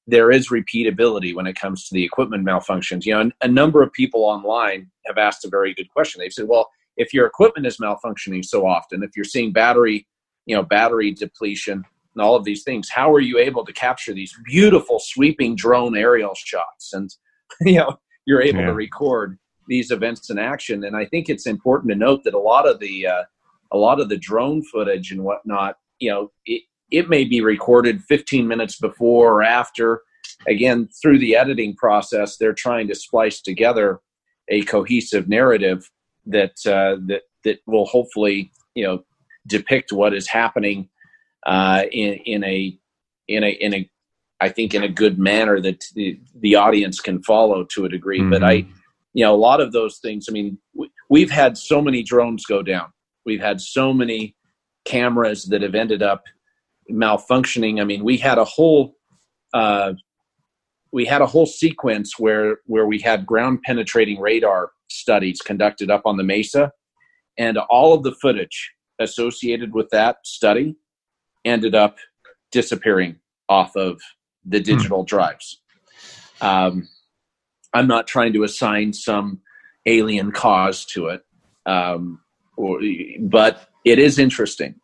there is repeatability when it comes to the equipment malfunctions. You know, a number of people online have asked a very good question. They've said, "Well, if your equipment is malfunctioning so often, if you're seeing battery you know battery depletion and all of these things how are you able to capture these beautiful sweeping drone aerial shots and you know you're able yeah. to record these events in action and i think it's important to note that a lot of the uh, a lot of the drone footage and whatnot you know it, it may be recorded 15 minutes before or after again through the editing process they're trying to splice together a cohesive narrative that uh, that that will hopefully you know depict what is happening uh, in in a in a in a I think in a good manner that the, the audience can follow to a degree. Mm-hmm. But I, you know, a lot of those things. I mean, we, we've had so many drones go down. We've had so many cameras that have ended up malfunctioning. I mean, we had a whole uh, we had a whole sequence where where we had ground penetrating radar studies conducted up on the mesa, and all of the footage associated with that study ended up disappearing off of the hmm. digital hmm. drives. Um, I'm not trying to assign some alien cause to it, um, or, but it is interesting,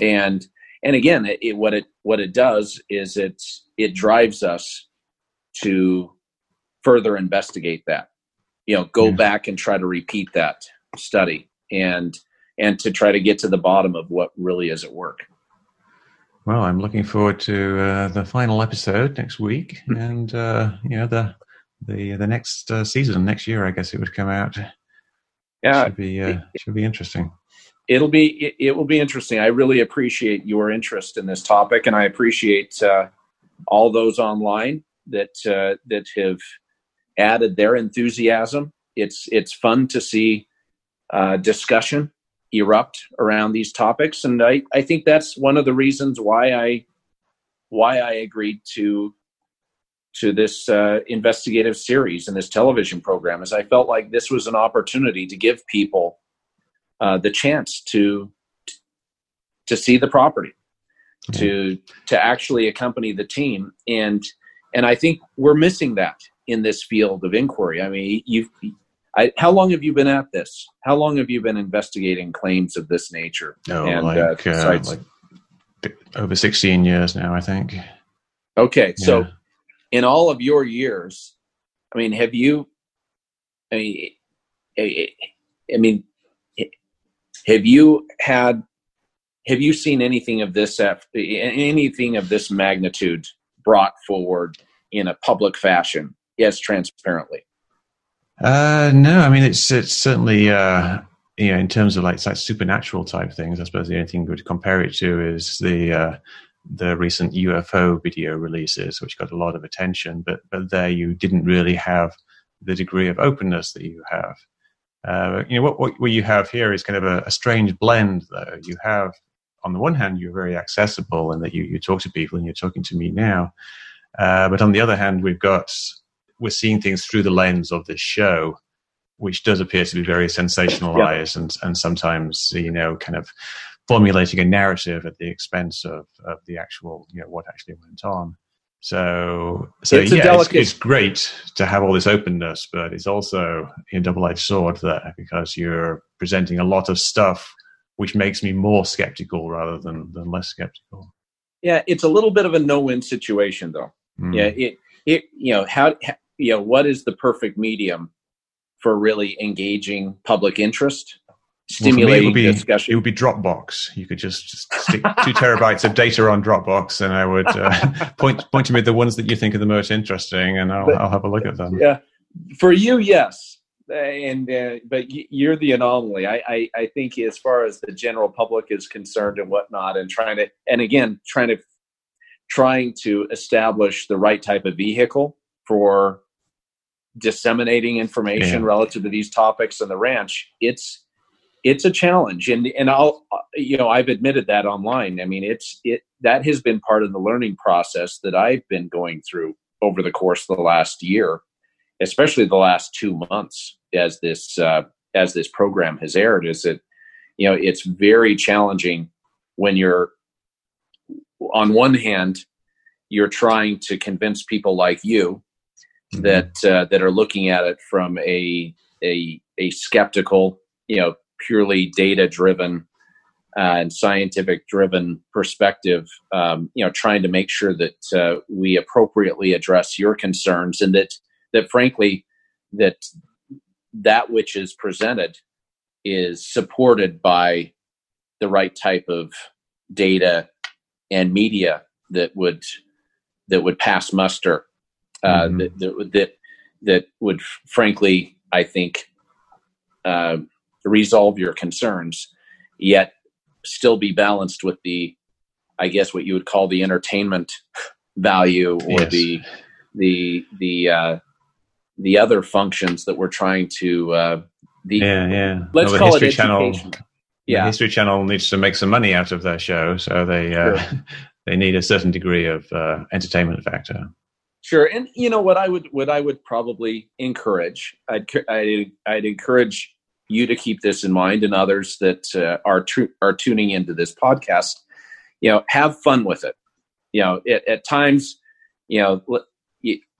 and and again, it, it, what it what it does is it it drives us to further investigate that. You know, go back and try to repeat that study and and to try to get to the bottom of what really is at work. Well, I'm looking forward to uh, the final episode next week, hmm. and uh, you know the the the next uh, season next year. I guess it would come out. Yeah, should be uh, should be interesting. It'll be it, it, will be interesting. I really appreciate your interest in this topic, and I appreciate uh, all those online that uh, that have added their enthusiasm. It's it's fun to see discussion erupt around these topics, and I, I think that's one of the reasons why I why I agreed to to this uh, investigative series and this television program is I felt like this was an opportunity to give people uh, the chance to to see the property, mm-hmm. to to actually accompany the team, and and I think we're missing that in this field of inquiry. I mean, you've I, how long have you been at this? How long have you been investigating claims of this nature? Oh, and, like, uh, uh, like over 16 years now, I think. Okay. Yeah. So in all of your years, I mean, have you, I mean, eh, eh, eh, I mean, have you had, have you seen anything of this, anything of this magnitude brought forward in a public fashion as transparently? Uh, no, I mean it's it's certainly uh, you know in terms of like, like supernatural type things. I suppose the only thing we would compare it to is the uh, the recent UFO video releases, which got a lot of attention. But but there you didn't really have the degree of openness that you have. Uh, you know what, what, what you have here is kind of a, a, strange blend, though. You have on the one hand you're very accessible and that you you talk to people and you're talking to me now, uh, but on the other hand we've got we're seeing things through the lens of this show, which does appear to be very sensationalized and, and sometimes, you know, kind of formulating a narrative at the expense of, of the actual, you know, what actually went on. So, so it's yeah, it's, it's, great to have all this openness, but it's also a double-edged sword there because you're presenting a lot of stuff which makes me more skeptical rather than, than less skeptical. Yeah, it's a little bit of a no-win situation, though. Mm. Yeah, it, it, you know, how you know what is the perfect medium for really engaging public interest? Stimulating well, it be, discussion. it would be dropbox. You could just, just stick two terabytes of data on dropbox and i would uh, point point to me the ones that you think are the most interesting and i'll, but, I'll have a look at them. yeah. For you yes. And uh, but you're the anomaly. I, I i think as far as the general public is concerned and whatnot and trying to and again trying to trying to establish the right type of vehicle for disseminating information yeah. relative to these topics on the ranch, it's it's a challenge. And and I'll you know I've admitted that online. I mean it's it that has been part of the learning process that I've been going through over the course of the last year, especially the last two months as this uh, as this program has aired. Is that you know it's very challenging when you're on one hand you're trying to convince people like you. That uh, that are looking at it from a a a skeptical, you know, purely data driven uh, and scientific driven perspective, um, you know, trying to make sure that uh, we appropriately address your concerns and that that frankly that that which is presented is supported by the right type of data and media that would that would pass muster uh, mm-hmm. that, that that that would frankly I think uh, resolve your concerns yet still be balanced with the I guess what you would call the entertainment value or yes. the the the uh, the other functions that we're trying to uh, the yeah yeah let's well, call History it Channel. Yeah, the History Channel needs to make some money out of their show, so they uh, sure. they need a certain degree of uh, entertainment factor. Sure, and you know what I would what I would probably encourage I'd I'd, I'd encourage you to keep this in mind and others that uh, are tr- are tuning into this podcast. You know, have fun with it. You know, it, at times, you know,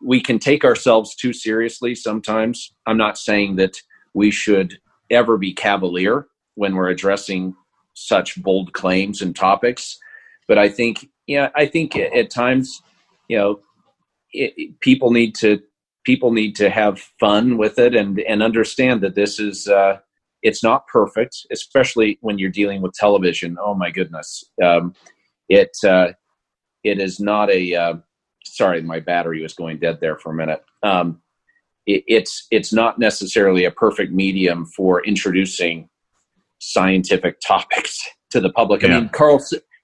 we can take ourselves too seriously sometimes. I'm not saying that we should ever be cavalier when we're addressing such bold claims and topics, but I think yeah, I think at times, you know, it, people need to people need to have fun with it and and understand that this is uh, it's not perfect, especially when you're dealing with television. Oh my goodness, um, it uh, it is not a uh, sorry, my battery was going dead there for a minute. Um, it, it's it's not necessarily a perfect medium for introducing scientific topics to the public. Yeah. I mean, Carl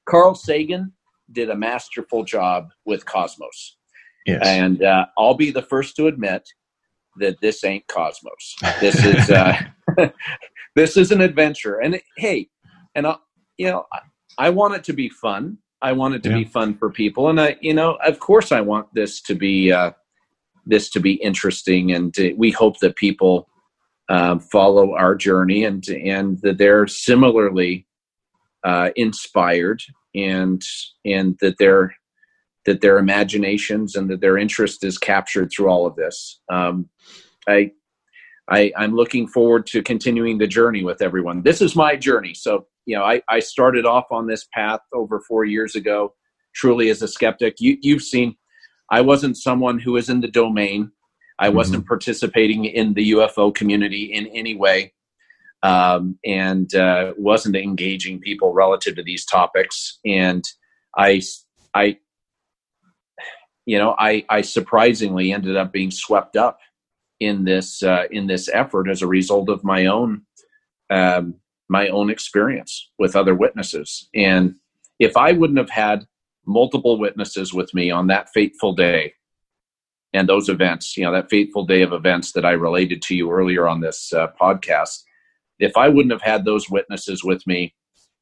Carl Sagan did a masterful job with Cosmos, yes. and uh, I'll be the first to admit that this ain't Cosmos. This is uh, this is an adventure, and hey, and I, you know, I, I want it to be fun. I want it to yeah. be fun for people, and I, you know, of course, I want this to be uh, this to be interesting, and to, we hope that people uh, follow our journey, and and that they're similarly uh, inspired, and and that their that their imaginations and that their interest is captured through all of this. Um, I, I I'm looking forward to continuing the journey with everyone. This is my journey, so you know, I, I started off on this path over four years ago, truly as a skeptic. You, you've seen, I wasn't someone who was in the domain. I mm-hmm. wasn't participating in the UFO community in any way, um, and uh, wasn't engaging people relative to these topics. And I, I, you know, I, I surprisingly ended up being swept up in this uh, in this effort as a result of my own um, my own experience with other witnesses. And if I wouldn't have had multiple witnesses with me on that fateful day and those events, you know, that fateful day of events that I related to you earlier on this uh, podcast, if I wouldn't have had those witnesses with me,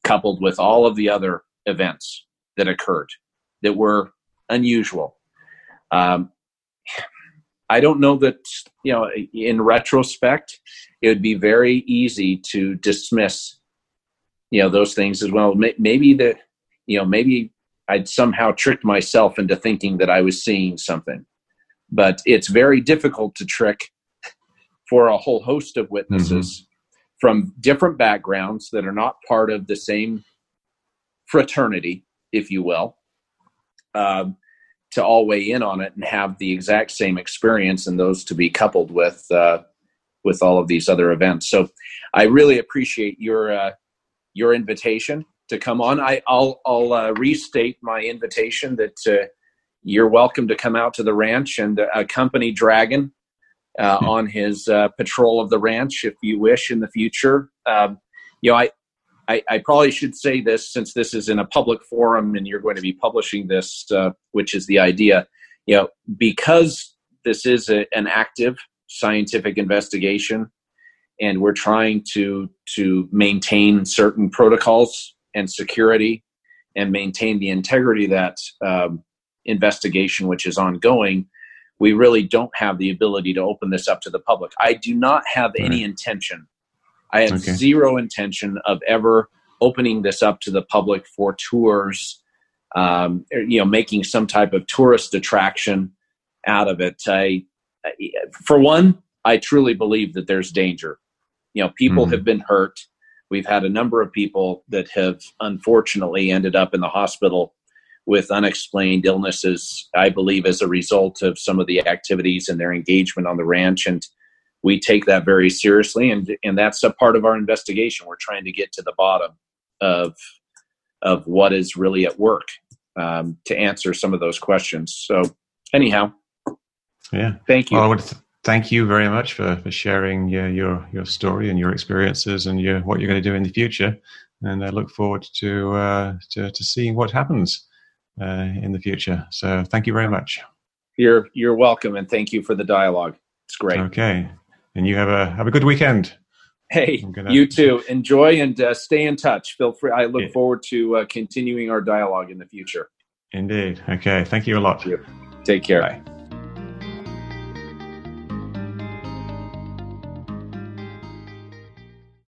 coupled with all of the other events that occurred that were unusual, um, I don't know that, you know, in retrospect, it would be very easy to dismiss, you know, those things as well. Maybe that, you know, maybe I'd somehow tricked myself into thinking that I was seeing something. But it's very difficult to trick for a whole host of witnesses mm-hmm. from different backgrounds that are not part of the same fraternity, if you will. Um, to all weigh in on it and have the exact same experience and those to be coupled with uh, with all of these other events. So I really appreciate your uh, your invitation to come on. I, will I'll uh, restate my invitation that uh, you're welcome to come out to the ranch and accompany Dragon mm-hmm. on his uh, patrol of the ranch if you wish in the future. Um, you know, I, I, I, probably should say this since this is in a public forum and you're going to be publishing this, uh, which is the idea. You know, because this is a, an active scientific investigation, and we're trying to to maintain certain protocols and security, and maintain the integrity of that um, investigation, which is ongoing. We really don't have the ability to open this up to the public. I do not have right. any intention I have okay. zero intention of ever opening this up to the public for tours, um, you know, making some type of tourist attraction out of it. I, for one, I truly believe that there's danger. You know, people mm-hmm. have been hurt. we've had a number of people that have unfortunately ended up in the hospital with unexplained illnesses, I believe, as a result of some of the activities and their engagement on the ranch. And we take that very seriously, and and that's a part of our investigation. We're trying to get to the bottom of of what is really at work um, to answer some of those questions. So, anyhow, yeah, thank you. Well, I would th- thank you very much for, for sharing your, your your story and your experiences and your what you're going to do in the future. And I look forward to uh, to, to seeing what happens uh, in the future. So, thank you very much. You're you're welcome, and thank you for the dialogue. It's great. Okay and you have a have a good weekend. Hey, gonna... you too. Enjoy and uh, stay in touch. Feel free. I look yeah. forward to uh, continuing our dialogue in the future. Indeed. Okay. Thank you a lot. You. Take care. Bye.